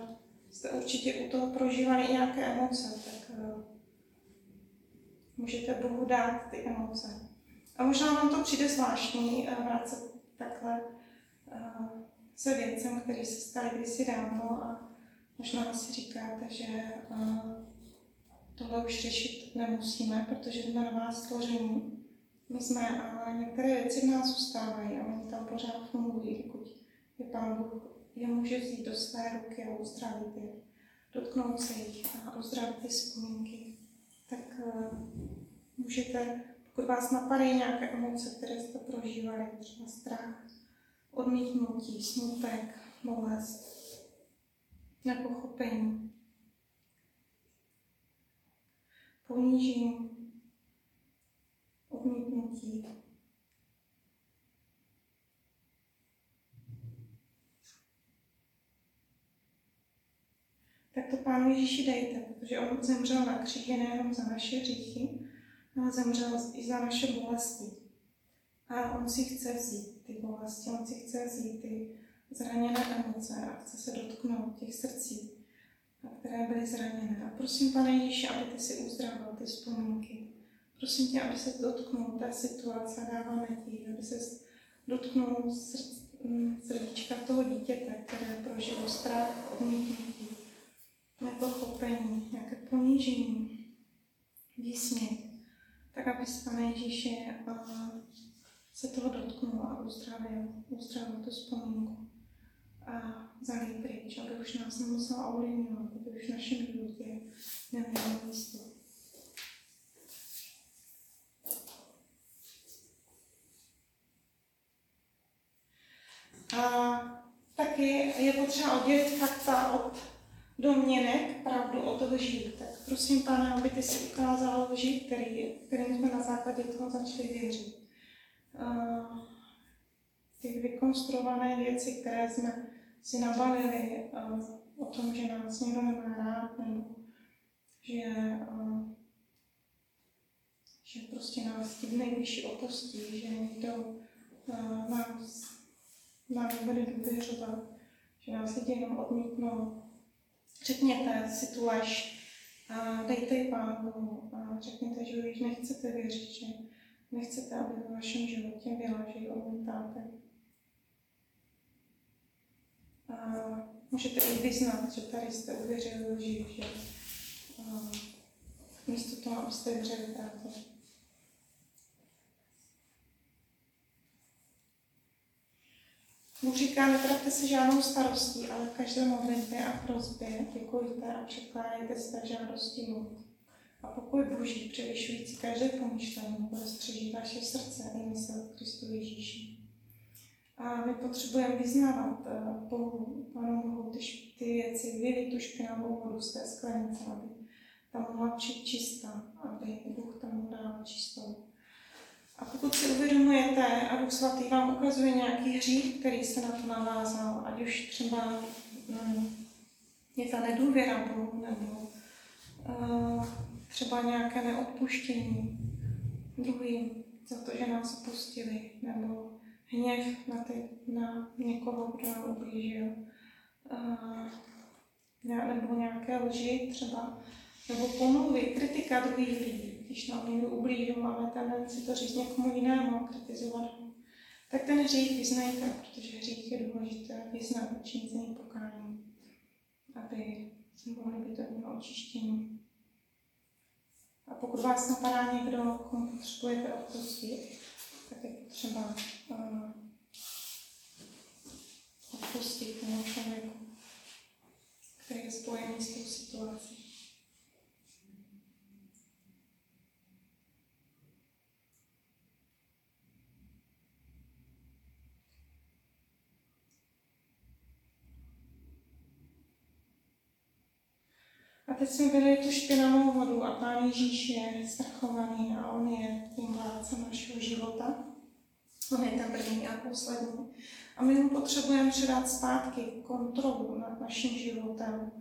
jste určitě u toho prožívali i nějaké emoce, tak můžete Bohu dát ty emoce. A možná vám to přijde zvláštní eh, vracet takhle eh, se věcem, které se staly kdysi dávno a možná si říkáte, že eh, tohle už řešit nemusíme, protože jsme na vás stvoření. My jsme, ale některé věci v nás zůstávají a oni tam pořád fungují, dokud je Pán Bůh je může vzít do své ruky a uzdravit je, dotknout se jich a uzdravit ty vzpomínky. Tak uh, můžete, pokud vás napadají nějaké emoce, které jste prožívali, třeba strach, odmítnutí, smutek, bolest, nepochopení, ponížení, odmítnutí. Tak to Pánu Ježíši dejte, protože On zemřel na kříži nejenom za naše hříchy, ale zemřel i za naše bolesti. A On si chce vzít ty bolesti, On si chce vzít ty zraněné emoce a chce se dotknout těch srdcí, které byly zraněné. A prosím, pane Ježíši, aby ty si uzdravil ty vzpomínky. Prosím tě, aby se dotknul té situace, dáváme ti, aby se dotknul srdc, mm, srdíčka toho dítěte, které prožilo strach, odmítnutí, nepochopení, nějaké ponížení, výsměch, tak aby se Pane Ježíši se toho dotknul a uzdravil, uzdravil tu vzpomínku a vzal pryč, aby už nás nemusela ovlivňovat, aby už v našem životě nemělo místo. A taky je potřeba oddělit fakta od domněnek, pravdu od lží. Tak prosím, pane, aby ty si ukázal lži, který, kterým jsme na základě toho začali věřit. Uh, ty vykonstruované věci, které jsme si nabalili uh, o tom, že nás někdo nemá rád, nebo že, uh, že prostě nás tím nejvyšší opustí, že někdo nás, nám nebude důvěřovat, že nás lidi jenom odmítnou, Řekněte si tu lež, a dejte ji pánu a řekněte, že už nechcete věřit, že nechcete, aby ve vašem životě byla, že ji odmítáte. A můžete i vyznat, že tady jste uvěřili lži, že místo toho, abyste věřili pravdě. Bůh říká, nepravte se žádnou starostí, ale v každé modlitbě a prosbě děkujte a překládejte své žádosti Bůh. A pokoj Boží, převyšující každé pomyšlení, bude střežit vaše srdce i mysl Kristu Ježíši. A my potřebujeme vyznávat uh, Bohu, Pánu Bohu, ty, ty věci, vylít tu špinavou vodu z té sklenice, aby tam mohla přijít čistá, aby Bůh tam dát čistou. A pokud si uvědomujete a Duch Svatý vám ukazuje nějaký hřích, který se na to navázal, ať už třeba mm, je ta nedůvěra Bohu, nebo uh, třeba nějaké neodpuštění druhým za to, že nás opustili, nebo hněv na, ty, na někoho, kdo nám ublížil, uh, nebo nějaké lži třeba, nebo pomluvy, kritika druhých lidí když nám někdo ublížil, máme tendenci to říct někomu jinému a kritizovat ho, tak ten hřích vyznejte, protože hřích je důležité vyznat, činit z něj pokání, aby se mohli být od očištění. A pokud vás napadá někdo, komu potřebujete odpustit, tak je potřeba uh, odpustit tomu člověku, který je spojený s tou situací. A teď jsme byli tu špinavou vodu a Pán Ježíš je zvrchovaný a On je tím vládcem našeho života. On je ten první a poslední. A my mu potřebujeme předat zpátky kontrolu nad naším životem,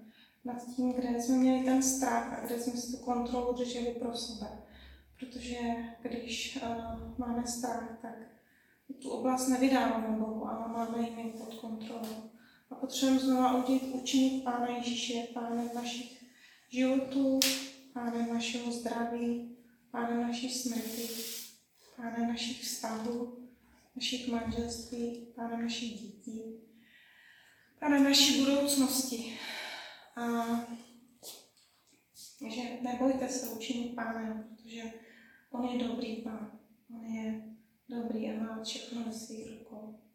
nad tím, kde jsme měli ten strach a kde jsme si tu kontrolu drželi pro sebe. Protože když uh, máme strach, tak tu oblast nevydáváme Bohu, ale máme ji pod kontrolou. A potřebujeme znovu učinit Pána Ježíše pánem našich životu, pánem našeho zdraví, Páne naší smrti, Páne našich vztahů, našich manželství, Páne našich dětí, Páne naší budoucnosti. A že nebojte se učinit Pánem, protože On je dobrý Pán. On je dobrý a má všechno ve svých rukou.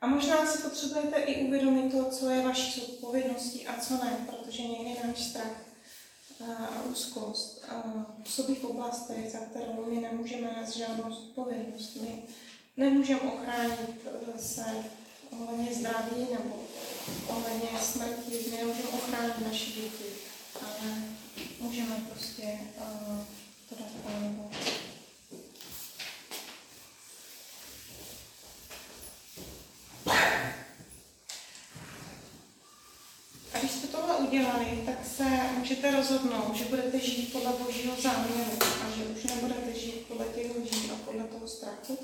A možná si potřebujete i uvědomit to, co je vaší zodpovědností a co ne, protože někdy náš strach a úzkost působí v oblastech, za kterou my nemůžeme nést žádnou zodpovědnost. My nemůžeme ochránit se ohledně zdraví nebo ohledně smrti, my nemůžeme ochránit naše děti, ale můžeme prostě uh, to dát A když jste tohle udělali, tak se můžete rozhodnout, že budete žít podle Božího záměru a že už nebudete žít podle těch hodin a podle toho strachu.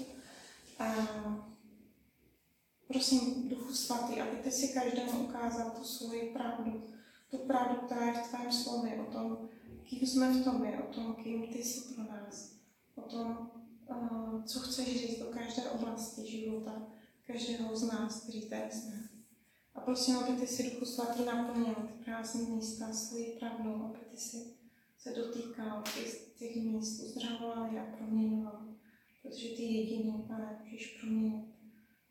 A prosím, Duchu Svatý, aby ty si každému ukázal tu svoji pravdu, tu pravdu, která je v tvém slově, o tom, kým jsme v tobě, o tom, kým ty jsi pro nás, o tom, co chceš říct do každé oblasti života, každého z nás, kteří tady jsme. A prosím, aby ty si Duchu Svatý naplnil ty krásné místa svojí pravdou, aby ty si se dotýkal těch, těch míst, uzdravoval je a proměňoval. Protože ty jediný, pane, můžeš proměnit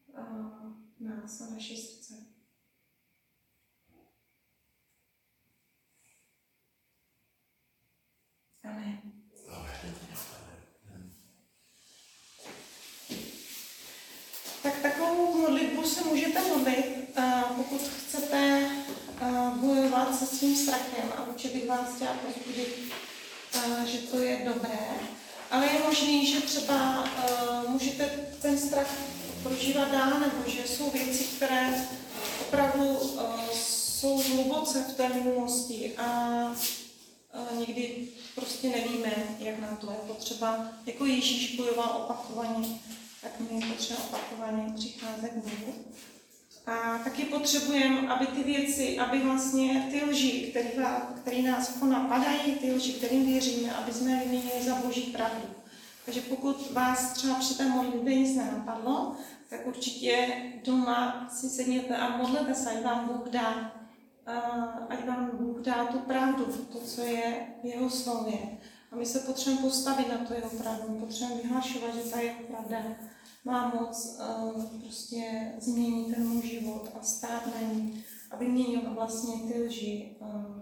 uh, nás a naše srdce. Amen. Tak takovou modlitbu se můžete modlit, pokud chcete bojovat se svým strachem a určitě bych vás chtěla pozbudit, že to je dobré. Ale je možné, že třeba můžete ten strach prožívat dál, nebo že jsou věci, které opravdu jsou hluboce v té minulosti a někdy prostě nevíme, jak nám to je potřeba. Jako Ježíš bojoval opakovaně, tak my potřebujeme opakovaně přicházet k Bohu. A taky potřebujeme, aby ty věci, aby vlastně ty lži, které nás jako napadají, ty lži, kterým věříme, aby jsme je vyměnili za Boží pravdu. Takže pokud vás třeba při té modlitbě nic nenapadlo, tak určitě doma si sedněte a modlete se, ať vám Bůh dá, ať vám Bůh dá tu pravdu, to, co je v jeho slově. A my se potřebujeme postavit na to jeho pravdu, potřebujeme vyhlašovat, že ta jeho pravda má moc uh, prostě změnit ten můj život a stát na ní a vyměnil vlastně ty lži uh,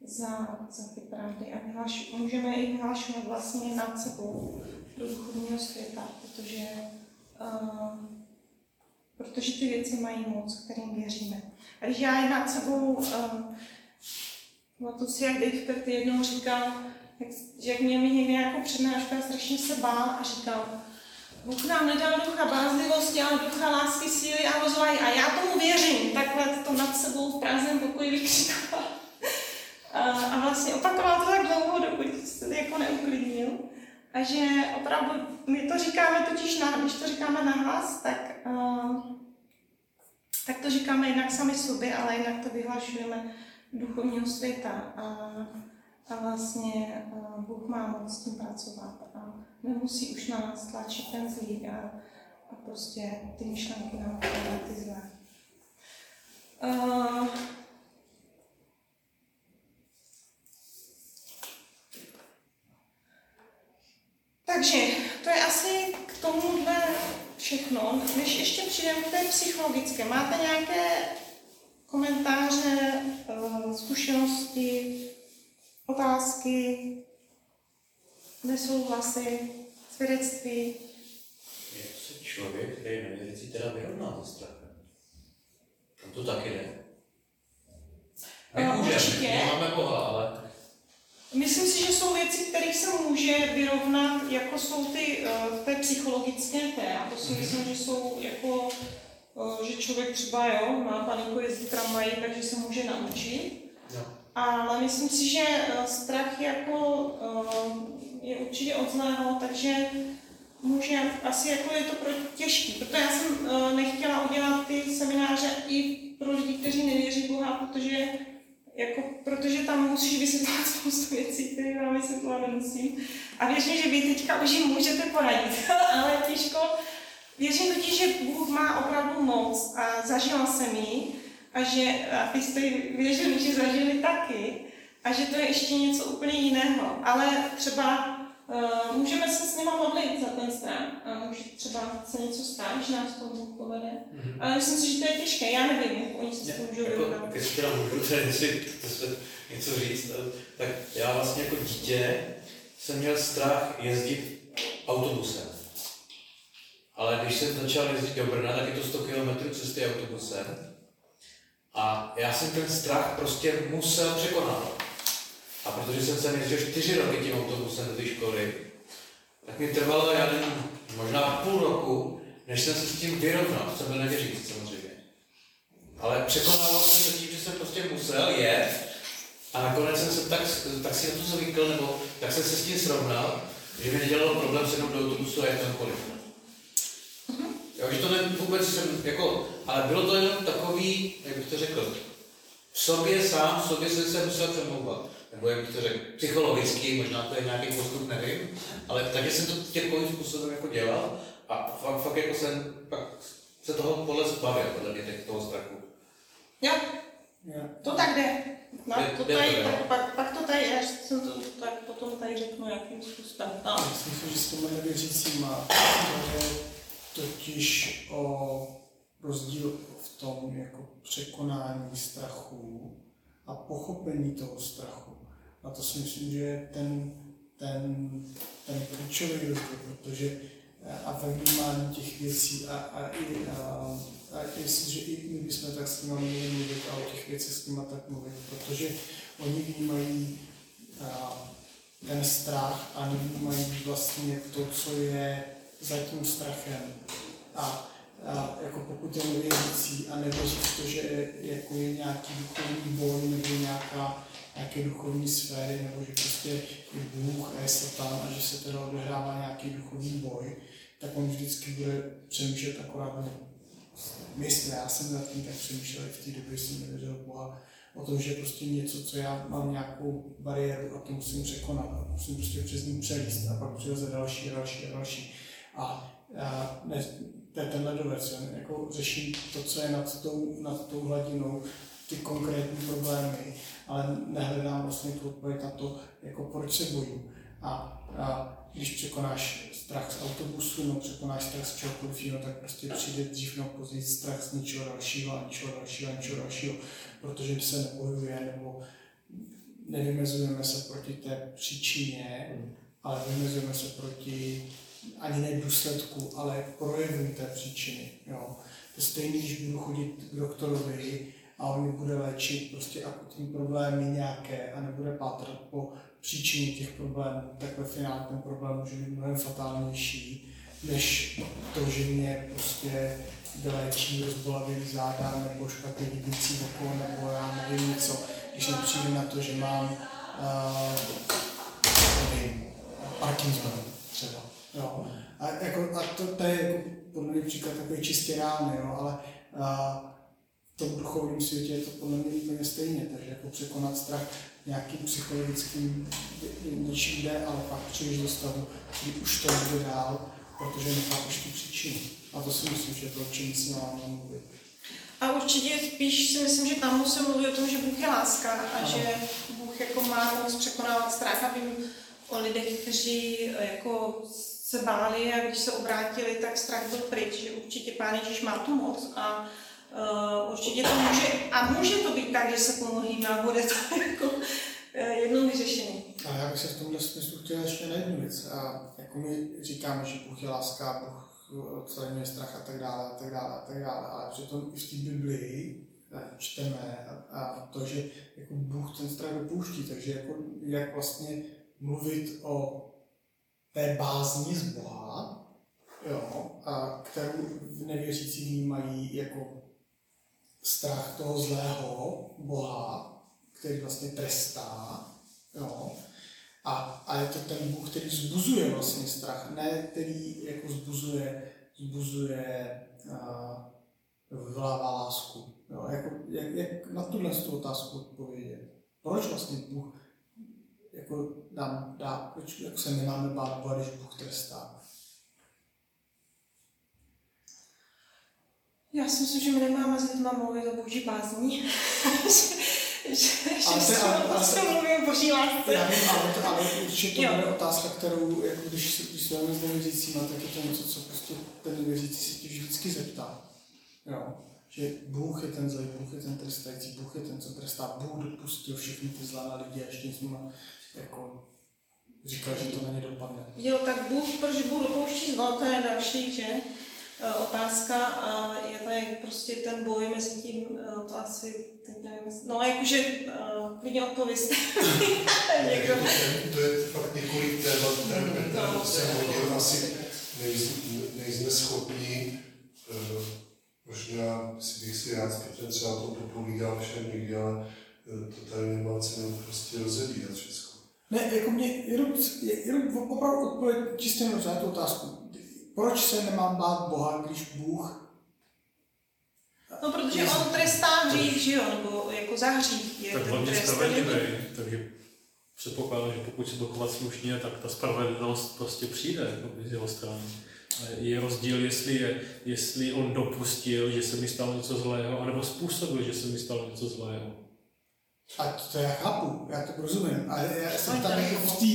za, za ty pravdy. A vyhlaš, můžeme i vyhlašovat vlastně nad sebou do duchovního světa, protože, uh, protože ty věci mají moc, kterým věříme. A když já je nad sebou, uh, to si jak Dave Perty jednou říkal, jak, že jak mě mi někdy jako přednáška strašně se bál a říkal, Bůh nám nedal ducha bázlivosti, ale ducha lásky, síly a rozvahy. A já tomu věřím. Takhle to nad sebou v prázdném pokoji vykřikoval. A, a vlastně opakoval to tak dlouho, dokud se jako neuklidnil. A že opravdu, my to říkáme totiž, na, když to říkáme na hlas, tak, uh, tak to říkáme jinak sami sobě, ale jinak to vyhlašujeme duchovního světa. A, a vlastně uh, Bůh má moc s tím pracovat. A nemusí už na nás tlačit ten zlý a, a prostě ty myšlenky nám ty zlé. Uh, takže to je asi k tomuhle všechno. Než ještě přijdeme k té psychologické, máte nějaké komentáře, zkušenosti, otázky, nesouhlasy, svědectví. Jak se člověk, který je nevěřící, teda vyrovná se strachem? Tam to taky ne. My Uh, můžeme, určitě. máme Boha, ale Myslím si, že jsou věci, kterých se může vyrovnat, jako jsou ty uh, té psychologické té. A to si myslím, že jsou jako, uh, že člověk třeba jo, má paniku jezdit tramvají, takže se může naučit. no. Ale myslím si, že uh, strach jako, je určitě od zlého, takže může, asi jako je to pro těžký. Proto já jsem uh, nechtěla udělat ty semináře i pro lidi, kteří nevěří Boha, protože jako, protože tam musíš vysvětlovat spoustu věcí, které vám vysvětlovat nemusím. A věřím, že vy teďka už jim můžete poradit, ale těžko. Věřím totiž, že Bůh má opravdu moc a zažila jsem ji a že a vy jste věřili, že zažili taky a že to je ještě něco úplně jiného. Ale třeba můžeme se s nima modlit za ten strach a může třeba se něco stát, že nás to Bůh povede. Mm-hmm. Ale myslím si, že to je těžké, já nevím, jak oni se s tím můžou jako, vyrovnat. když teda můžu tady si něco říct, tak já vlastně jako dítě jsem měl strach jezdit autobusem. Ale když jsem začal jezdit do Brna, tak je to 100 km cesty autobusem. A já jsem ten strach prostě musel překonávat. A protože jsem sem jezdil čtyři roky tím autobusem do té školy, tak mi trvalo, já nevím, možná půl roku, než jsem se s tím vyrovnal, jsem byl nevěřící samozřejmě. Ale překonával jsem to tím, že jsem prostě musel jet a nakonec jsem se tak, tak si na to zvykl, nebo tak jsem se s tím srovnal, že mi nedělalo problém sednout do autobusu a jet kamkoliv. Jo, že to ne, vůbec jsem, jako, ale bylo to jenom takový, jak bych to řekl, v sobě sám, v sobě jsem se musel přemlouvat. Nebo jak bych to řekl, psychologicky, možná to je nějaký postup, nevím, ale takže jsem to takovým způsobem jako dělal a fakt, fakt jako jsem pak se toho podle zbavil, podle mě těch- toho strachu. Jo, Jo. to tak jde. No, to tady, pak, pak, pak, to tady, až jsem to, tak potom tady řeknu, jakým způsobem. No. Já si myslím, že s těmi nevěřícíma to je totiž o rozdíl v tom jako překonání strachu a pochopení toho strachu. A to si myslím, že je ten, ten, ten klíčový rozdíl, protože eh, a vnímání těch věcí a, a, i, a, a jestliže i my bychom tak s nimi měli mluvit a o těch věcech s nimi tak mluvit, protože oni vnímají a, ten strach a nevnímají vlastně to, co je za tím strachem. A, a jako pokud je nevěřící a nevěří to, že jako je nějaký duchovní boj nebo nějaká, nějaké duchovní sféry, nebo že prostě je Bůh a je Satan a že se teda odehrává nějaký duchovní boj, tak on vždycky bude přemýšlet akorát nebo myslím, já jsem nad tím tak přemýšlel v té době, jsem nevěřil Boha, o tom, že prostě něco, co já mám nějakou bariéru a to musím překonat a musím prostě přes ní přelíst a pak přileze další a další a další. A, a ne, to je ten ledovec, jako řeším to, co je nad tou, nad tou hladinou, ty konkrétní problémy, ale nehledám vlastně tu odpověď na to, jako proč se bojím. A, a když překonáš strach z autobusu, no překonáš strach z čehokoliv jiného, tak prostě přijde dřív nebo později strach z něčeho dalšího a něčeho dalšího a něčeho dalšího, protože se nebojuje nebo nevymezujeme se proti té příčině, ale vymezujeme se proti ani ne důsledku, ale projevu té příčiny. Jo. To je stejné, když budu chodit k doktorovi a on bude léčit prostě akutní problémy nějaké a nebude pátrat po příčině těch problémů, tak ve finále ten problém může být mnohem fatálnější, než to, že mě prostě vyléčí rozbolavý záda nebo špatně vidící oko, nebo já nevím něco, když nepřijde na to, že mám uh, nevím, Parkinson třeba. Jo. A, jako, a to, to je jako, podle mě příklad takový čistě reálný, jo, ale uh, v tom duchovním světě je to podle mě úplně stejně, takže jako překonat strach nějakým psychologickým něčím jde, ale pak přijdeš do stavu, kdy už to nejde dál, protože nechápeš tu příčinu. A to si myslím, že je to, čem si máme mluvit. A určitě spíš si myslím, že tam musím mluvit o tom, že Bůh je láska a Ano. že Bůh jako má moc překonávat strach a vím o lidech, kteří eh, jako se báli a když se obrátili, tak strach byl pryč, že určitě Pán Ježíš má tu moc a uh, určitě to může, a může to být tak, že se pomluvíme a bude to jako uh, jednou vyřešený. A já bych se v tomhle smyslu chtěl ještě na jednu věc. A jako my říkáme, že Bůh je láska, Bůh odstraňuje strach a tak dále, a tak dále, a tak dále, ale přitom i v té Biblii eh, čteme a, a to, že jako Bůh ten strach dopouští, takže jako jak vlastně mluvit o té bázni z Boha, jo, a kterou nevěřící vnímají jako strach toho zlého Boha, který vlastně trestá, jo, a, a je to ten Bůh, který vzbuzuje vlastně strach, ne který jako vzbuzuje, vzbuzuje a vyvolává lásku. Jo? Jako, jak, jak na tuhle tu otázku odpovědět. Proč vlastně Bůh jako nám dá, proč jako se nemáme bát Boha, když Bůh trestá? Já si myslím, že my nemáme s lidma mluvit o boží bázní. že prostě mluvím o boží lásce. Já vím, ale, to, ale určitě to bude otázka, kterou, jako když, se- když se s nevěřícíma, tak je to něco, co prostě ten nevěřící se tě vždycky zeptá. Jo. Že Bůh je ten zlý, Bůh je ten trestající, Bůh je ten, co trestá, Bůh dopustil všechny ty na lidi a ještě s nimi jako říkal, že to na ně dopadne. Jo, tak Bůh, proč Bůh dopouští zlo, to je další, že? Eh, otázka a je to jak prostě ten boj mezi tím, eh, to asi, teď nevím, no jakože, uh, klidně odpověst. Někdo. To je fakt několik témat, které No. jsem hodil, asi nejsme, schopni, eh, možná si bych si rád zpětně třeba to popovídal všem někdy, ale eh, to tady nemá cenu prostě rozebírat všechno. Ne, jako mě jenom, jenom opravdu odpověď čistě na tu otázku. Proč se nemám bát Boha, když Bůh No, protože on trestá hřích, že jo, nebo jako za hřích je Tak ten hlavně trest. spravedlivý, takže předpokládám, že pokud se to chovat slušně, tak ta spravedlnost prostě přijde jako z jeho strany. Je rozdíl, jestli, je, jestli on dopustil, že se mi stalo něco zlého, anebo způsobil, že se mi stalo něco zlého. A to, to já chápu, já to rozumím, ale já jsem Pojď tam jako v té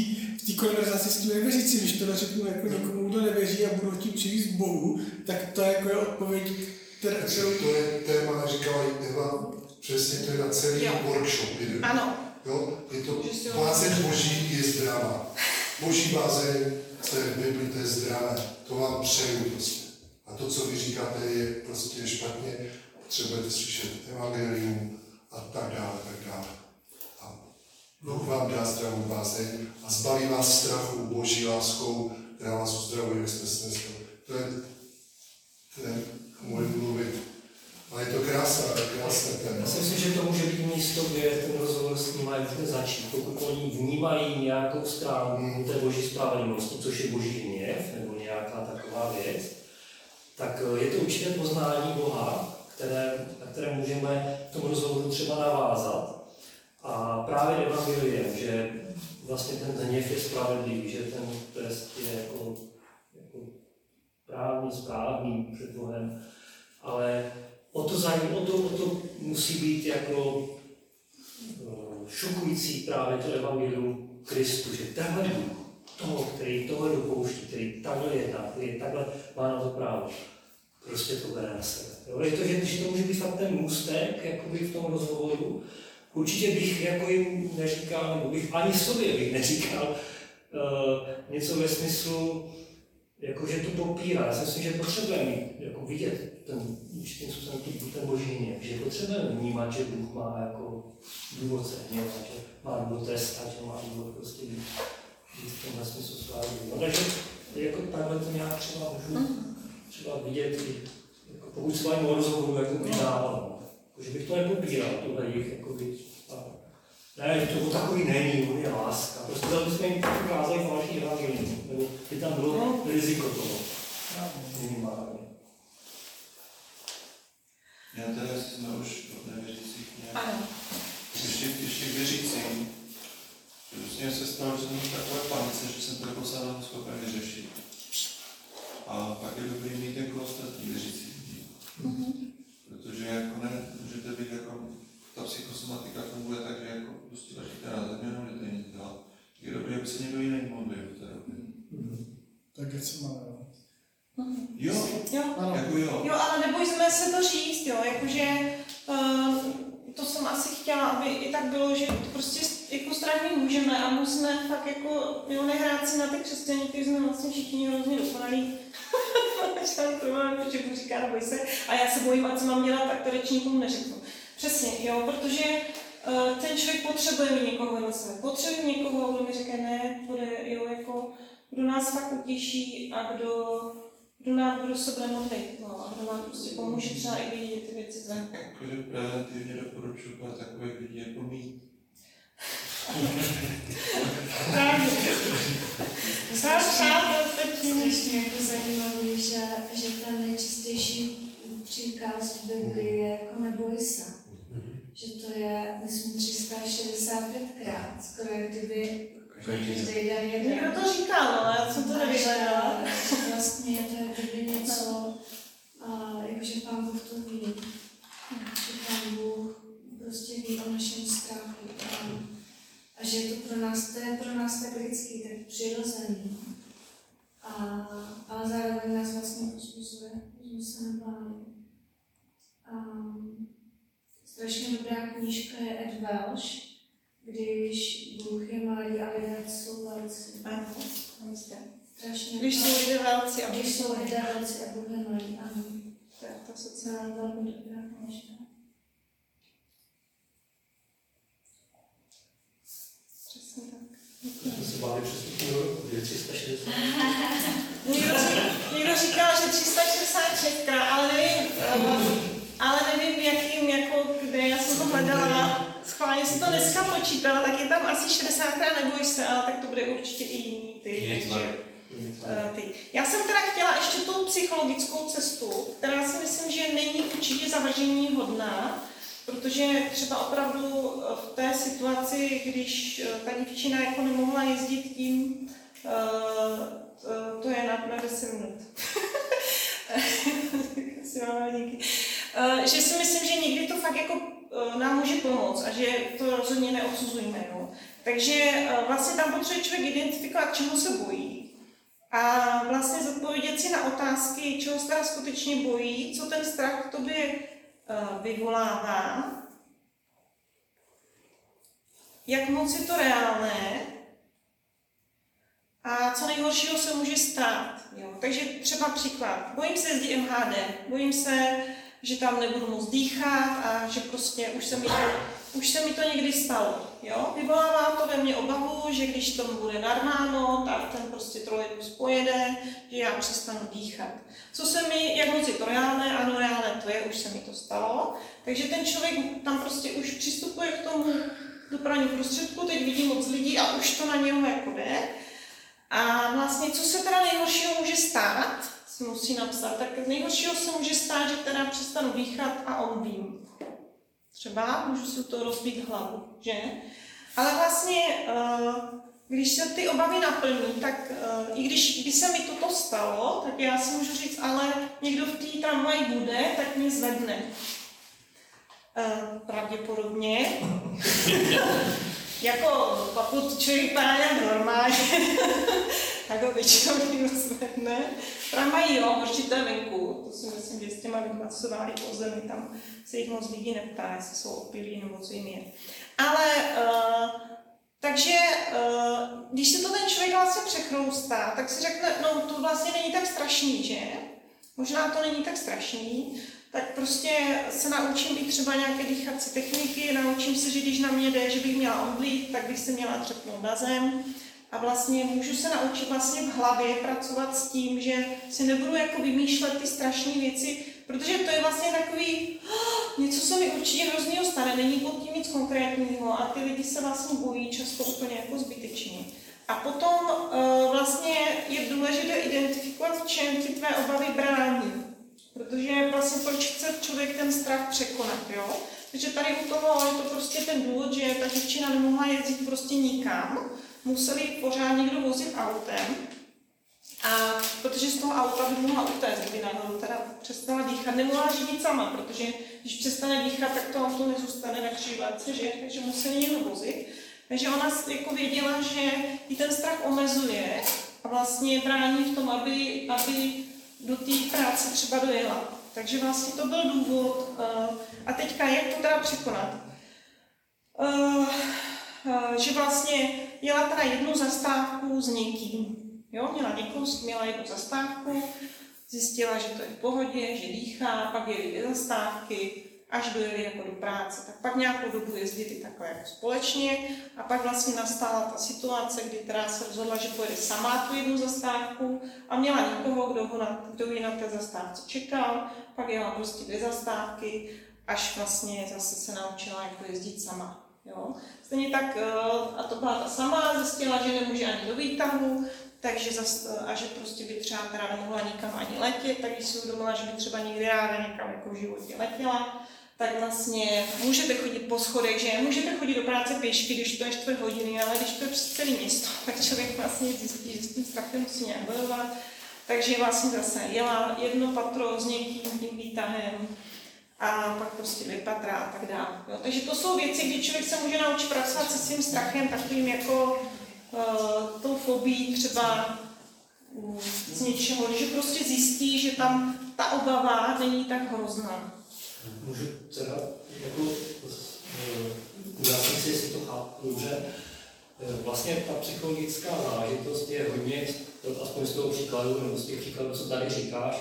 v té konverzaci s tím nevěřícím, když to řeknu jako někomu, kdo nevěří a budu tím přivést Bohu, tak to jako je odpověď, která. To je téma, říkala Eva, přesně to je na celý Jo. workshop. Jde. Ano, Jo, je to bázeň boží je zdravá. Boží bázeň, co je v Bibli, to je zdravé. To vám přeju prostě. A to, co vy říkáte, je prostě špatně. Potřebujete slyšet evangelium a tak dále, tak dále. A Bůh vám dá zdravou bázeň a zbaví vás strachu boží láskou, která vás uzdravuje, jak jste snesl. To je, to je můj mluvit. A je to krásné, krásné téma. Já si myslím, že to může být místo, kde ten rozhovor s nimi může začít. Pokud oni vnímají nějakou stránku té boží spravedlnosti, což je boží hněv, nebo nějaká taková věc, tak eh, je to určité poznání Boha, které, které můžeme v tom rozhovoru třeba navázat. A právě evangeliem, že vlastně ten hněv je spravedlivý, že ten trest je jako, jako právní, správný před Bohem, ale o to, za ním, o to, o to musí být jako eh, šokující právě to evangelium Kristu, že tenhle Bůh, toho, který tohle dopouští, který takhle jedná, který takhle má na to právo, prostě to bere na sebe. Jo? Je to, že, že to může být fakt ten můstek jakoby v tom rozhovoru. Určitě bych jako jim neříkal, nebo bych ani sobě bych neříkal uh, něco ve smyslu, jako, že to popírá. Já si myslím, že potřebujeme jako vidět ten určitým způsobem tu- ten boží hněv, že potřebujeme vnímat, že Bůh má jako důvod se hněvat, že má důvod trestat, že má důvod prostě být, být v tomhle smyslu spravedlivý. No, takže jako takhle to nějak třeba můžu třeba vidět, i, jako pokud se bavím o rozhovoru, jak to vydával. No. Jako, že bych to nepopíral, tohle jich, jako by, a, ne, že to takový není, on je láska. Prostě tam bychom jim ukázali falešný evangelium, nebo by tam bylo riziko toho. Minimálně. Já teda, jestli jsme už od nevěřících nějak, ano. ještě, ještě k věřícím. Prostě se stalo, že jsem takové panice, že jsem to jako sám schopen vyřešit. A pak je dobrý mít jako ostatní věřící lidi. Protože jako ne, můžete být jako, ta psychosomatika funguje tak, že jako prostě ležíte na zemi, nemůžete nic dělat. Je dobré, aby se někdo jiný modlil v té době. Tak je co máme, no. Jo, Jo. Ano. jako jo. Jo, ale nebojme se to říct, jo, jakože uh, to jsem asi chtěla, aby i tak bylo, že to prostě jako strávit můžeme a musíme fakt jako, jo, nehrát si na ty křesťaní, kteří jsme vlastně všichni hrozně dokonalí. Začal to že Bůh říká, neboj se, a já se bojím, a co mám dělat, tak to nikomu neřeknu. Přesně, jo, protože uh, ten člověk potřebuje mít někoho vedle sebe. Potřebuje někoho, kdo mi řekne ne, bude, jo, jako, kdo nás fakt utěší a kdo, kdo nám kdo se bude modlit, no, a kdo nám prostě pomůže třeba i vidět ty věci zvenku. Jakože preventivně doporučuji pár takových lidí jako mít. Sám byl strašně jako zajímavý, že, že ten nejčistější příkaz v Biblii je jako neboj se. Že to je, myslím, 365krát, skoro jak kdyby každý den jeden. Někdo to říkal, ale já jsem to nevyhledala. Vlastně je to je něco, a, jakože Pán Bůh to ví. Že Pán Bůh prostě ví o našem strachu. A, a že je to pro nás, to je pro nás tak lidský, tak přirozený. A, ale zároveň nás vlastně pozbuzuje, že jsme se nebáli. A, strašně dobrá knížka je Ed Welsh, když Bůh je malý a lidé jsou velcí. Ano, jistě. Strašně Když jsou lidé velcí a když jsou lidé velcí a Bůh je malý, ano. To je to sociální. velmi dobrá knížka. Přesně tak. Jsme se báli přestupní roku, 360. Někdo, někdo říkal, že 366 krát, ale nevím, ale nevím, jakým, jako, kde já jsem to hledala. Schválně jsem to dneska počítala, tak je tam asi 60 krát neboj se, ale tak to bude určitě i jiný ty. Eh, ty. Já jsem teda chtěla ještě tu psychologickou cestu, která si myslím, že není určitě zavržení hodná, protože třeba opravdu eh, v té situaci, když eh, ta dívčina jako nemohla jezdit tím, eh, to- to je na, na 10 minut. Eh, že si myslím, že někdy to fakt jako eh, nám může pomoct a že to rozhodně neodsuzujeme. Jo. Takže eh, vlastně tam potřebuje člověk identifikovat, čeho se bojí, a vlastně zodpovědět si na otázky, čeho se skutečně bojí, co ten strach v tobě eh, vyvolává, jak moc je to reálné a co nejhoršího se může stát. Jo. Takže třeba příklad. Bojím se jezdit MHD, bojím se, že tam nebudu moc dýchat a že prostě už se mi to, už se mi to někdy stalo. Jo? Vyvolává to ve mně obavu, že když tomu bude narváno, tak ten prostě trolejbus pojede, že já přestanu dýchat. Co se mi, jak moc je to reálné? Ano, reálné to je, už se mi to stalo. Takže ten člověk tam prostě už přistupuje k tomu dopravní prostředku, teď vidí moc lidí a už to na něho jako jde. A vlastně, co se teda nejhoršího může stát, si musí napsat, tak nejhoršího se může stát, že teda přestanu dýchat a on vím. Třeba můžu si to rozbít hlavu, že? Ale vlastně, eh, když se ty obavy naplní, tak eh, i když by se mi toto stalo, tak já si můžu říct, ale někdo v té tramvaji bude, tak mě zvedne. Eh, Pravděpodobně. jako pokud člověk vypadá nějak normálně, tak ho většinou někdo zvedne. Tramvaj jo, horší to je venku. To si myslím, že s těma vypracovali po zemi, tam se jich moc lidí neptá, jestli jsou opilí nebo co jim je. Ale uh, takže, uh, když se to ten člověk vlastně přechroustá, tak si řekne, no to vlastně není tak strašný, že? Možná to není tak strašný, tak prostě se naučím i třeba nějaké dýchací techniky, naučím se, že když na mě jde, že bych měla omdlít, tak bych se měla třepnout na zem. A vlastně můžu se naučit vlastně v hlavě pracovat s tím, že si nebudu jako vymýšlet ty strašné věci, protože to je vlastně takový, "Oh, něco se mi určitě hroznýho stane, není pod tím nic konkrétního a ty lidi se vlastně bojí často úplně jako zbytečně. A potom uh, vlastně je důležité identifikovat, v čem ti tvé obavy brání. Protože vlastně proč chce člověk ten strach překonat, jo? Takže tady u toho je to prostě ten důvod, že ta děvčina nemohla jezdit prostě nikam, museli pořád někdo vozit autem, a protože z toho auta by mohla utéct, kdyby náhodou teda přestala dýchat, nemohla živit sama, protože když přestane dýchat, tak to auto nezůstane na křižovatce, že? Takže museli někdo vozit. Takže ona jako věděla, že ji ten strach omezuje a vlastně brání v tom, aby, aby do té práce třeba dojela. Takže vlastně to byl důvod. Uh, a teďka, jak to teda překonat? Uh, že vlastně jela teda jednu zastávku s někým. Jo, měla někoho, měla jednu zastávku, zjistila, že to je v pohodě, že dýchá, pak jeli dvě zastávky, až dojeli jako do práce. Tak pak nějakou dobu jezdili takhle jako společně a pak vlastně nastala ta situace, kdy teda se rozhodla, že pojede sama tu jednu zastávku a měla někoho, kdo, ho na, kdo ji na té zastávce čekal, pak jela prostě dvě zastávky, až vlastně zase se naučila jako jezdit sama. Jo? Stejně tak, eh, a to byla ta sama, zjistila, že nemůže ani do výtahu, takže zas, a že prostě by třeba teda nemohla nikam ani letět, tak když si uvědomila, že by třeba nikdy ráda někam jako v životě letěla, tak vlastně můžete chodit po schodech, že můžete chodit do práce pěšky, když to je čtvrt hodiny, ale když to je přes celé město, tak člověk vlastně zjistí, že s tím strachem musí nějak bojovat. Takže vlastně zase jela jedno patro s někým tím výtahem a pak prostě dvě patra a tak dále. Jo. Takže to jsou věci, kdy člověk se může naučit pracovat se svým strachem, takovým jako uh, tou fobí třeba mm, z něčeho, že prostě zjistí, že tam ta obava není tak hrozná. Můžu teda, jako, eh, ujasnit si, jestli to chápu dobře. Eh, Vlastně ta psychologická záležitost je hodně, aspoň z toho příkladu, nebo z těch příkladů, co tady říkáš,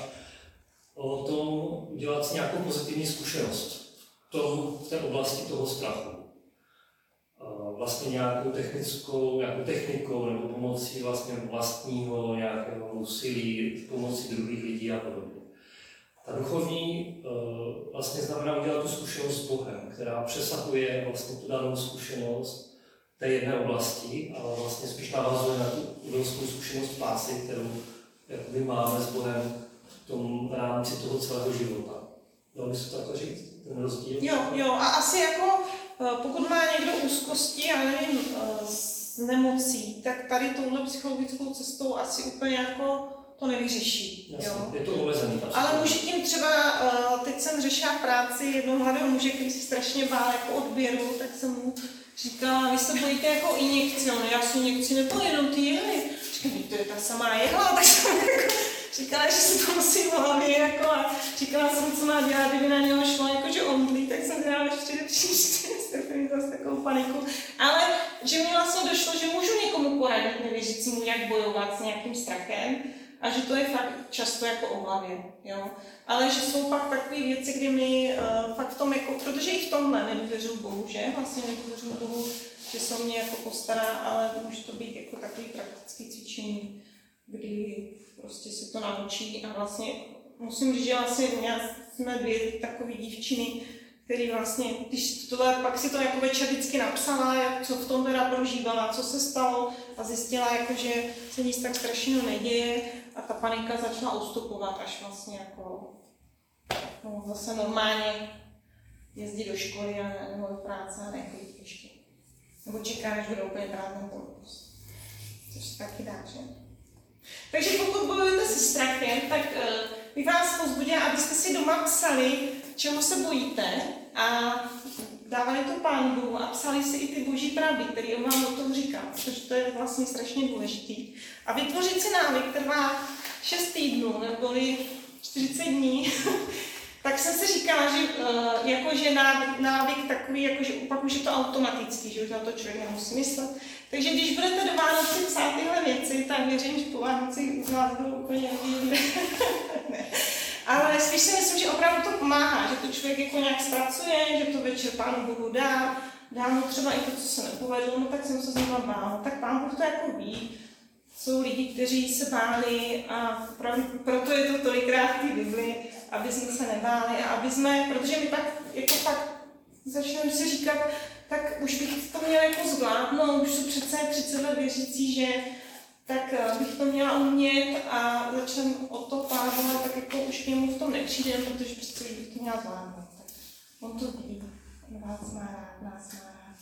o tom udělat si nějakou pozitivní zkušenost v, tom, v té oblasti toho strachu. Vlastně nějakou technickou, nějakou technikou nebo pomocí vlastně vlastního nějakého úsilí, pomocí druhých lidí a podobně. Ta duchovní eh, vlastně znamená udělat tu zkušenost s Bohem, která přesahuje vlastně tu danou zkušenost té jedné oblasti, ale vlastně spíš navazuje na tu obrovskou zkušenost spásy, kterou jakoby máme s Bohem tom rámci toho celého života. Dalo by se to takhle říct, ten rozdíl? Jo, jo, a asi jako eh, pokud má někdo úzkosti, já nevím, eh, s nemocí, tak tady touhle psychologickou cestou asi úplně jako to nevyřeší. Jasně, Jo. je to omezený. Ale může tím třeba, eh, teď jsem řešila práci jednoho mladého muže, který se strašně bál jako odběru, tak jsem mu říkala, vy se bojíte jako injekci, on já si injekci nebo jenom ty jehly. Říkám, to je ta samá jehla, tak jsem jako říkala, že se to musí hlavě, jako a říkala jsem, co má dělat, kdyby na něho šlo, jako že omdlí, tak jsem dělala ještě příště, jsem zase takovou paniku. Ale že mi vlastně došlo, že můžu někomu poradit nevěřícímu, jak bojovat s nějakým strachem, a že to je fakt často jako o hlavě, jo. Ale že jsou pak takové věci, kdy my uh, fakt v tom jako, protože i v tomhle nedůvěřuji Bohu, že? Vlastně nedůvěřuji Bohu, že se mě jako postará, ale může to být jako takový praktický cvičení, kdy prostě se to naučí a vlastně musím říct, že vlastně jsme dvě takové dívčiny, který vlastně, když to pak si to jako večer vždycky napsala, jak, co v tom teda prožívala, co se stalo a zjistila, jako, že se nic tak strašného neděje a ta panika začala ustupovat až vlastně jako no, zase normálně jezdit do školy a, nebo do práce a nechodit pěšky. Nebo čeká, než bude úplně prázdný autobus. Což se taky dá, že? Takže pokud bojujete se strachem, tak uh, bych vás pozbudila, abyste si doma psali, čeho se bojíte a dávali to Pánu Bohu a psali si i ty boží pravdy, které on vám o tom říká, protože to je vlastně strašně důležitý. A vytvořit si návyk trvá 6 týdnů neboli 40 dní, tak jsem si říkala, že uh, jakože návyk, návyk takový, jakože pak už je to automatický, že už na to člověk nemusí myslet. Takže když budete do Vánoci psát tyhle věci, tak věřím, že po Vánoci z vás budou úplně jiný. Ale spíš si myslím, že opravdu to pomáhá, že to člověk jako nějak zpracuje, že to večer Pánu Bohu dá, dá mu třeba i to, co se nepovedlo, no tak jsem se znovu bál. Tak Pán Bůh to jako ví. Jsou lidi, kteří se báli a proto je to tolikrát v té Bibli, aby jsme se nebáli a aby jsme, protože my tak jako pak začneme si říkat, tak už bych to měla jako zvládnout, už jsou přece 30 let věřící, že tak eh, bych to měla umět a začneme o to pádovat, tak jako už k němu v tom nepřijde, protože přece už bych to měla zvládnout. Tak on to ví, on vás má rád, nás má rád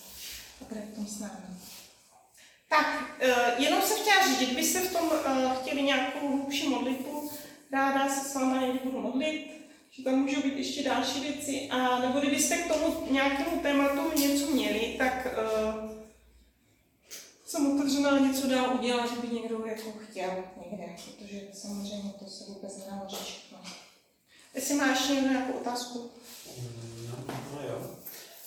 a bude v tom s námi. Tak, eh, jenom jsem chtěla říct, kdybyste v tom eh, chtěli nějakou hlubší modlitbu, ráda se s váma někdy budu modlit, že tam můžou být ještě další věci, a nebo kdybyste k tomu nějakému tématu něco měli, tak uh, jsem otevřená něco dál udělat, že by někdo jako chtěl někde, protože samozřejmě to se vůbec nenaloží všechno. Jestli máš někdo nějakou otázku? No, no jo.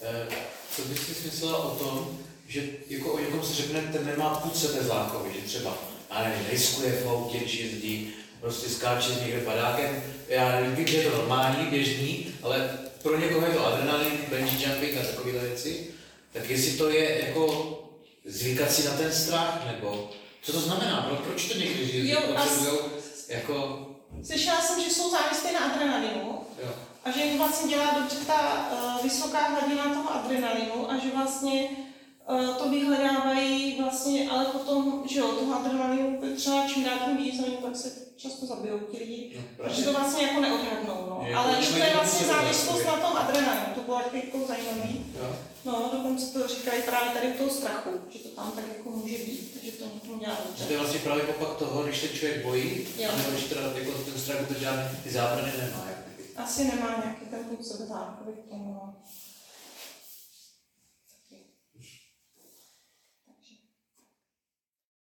E, co bys si myslela o tom, že jako o někom se řekne, ten nemá půd sebezlákovi, že třeba, a nevím, riskuje v autě, či jezdí, prostě skáče někde padákem. Já nevím, že je to normální, běžný, ale pro někoho je to adrenalin, bungee jumping a takové věci. Tak jestli to je jako zvykat si na ten strach, nebo co to znamená? Pro, proč to někdy Jo, a s- potřebují jako, Slyšela jsem, že jsou závislí na adrenalinu jo, a že jim vlastně dělá dobře ta uh, vysoká hladina toho adrenalinu a že vlastně to vyhledávají vlastně, ale potom, že jo, toho adrenalinu třeba čím dál tím víc, oni pak se často zabijou ti lidi, protože to vlastně jako neodhadnou, no. Je, Ale to je vlastně to závislost jako- na tom adrenalinu, to bylo taky jako zajímavý. Jo. No, dokonce to říkají právě tady u toho strachu, že to tam tak jako může být, že to někomu dělá dobře. to je vlastně právě opak toho, když se člověk bojí, Jo. nebo když teda jako ten strach to žádný ty zábrany nemá. Taky. Asi nemá nějaký ten půl sebeznámkový k tomu, no.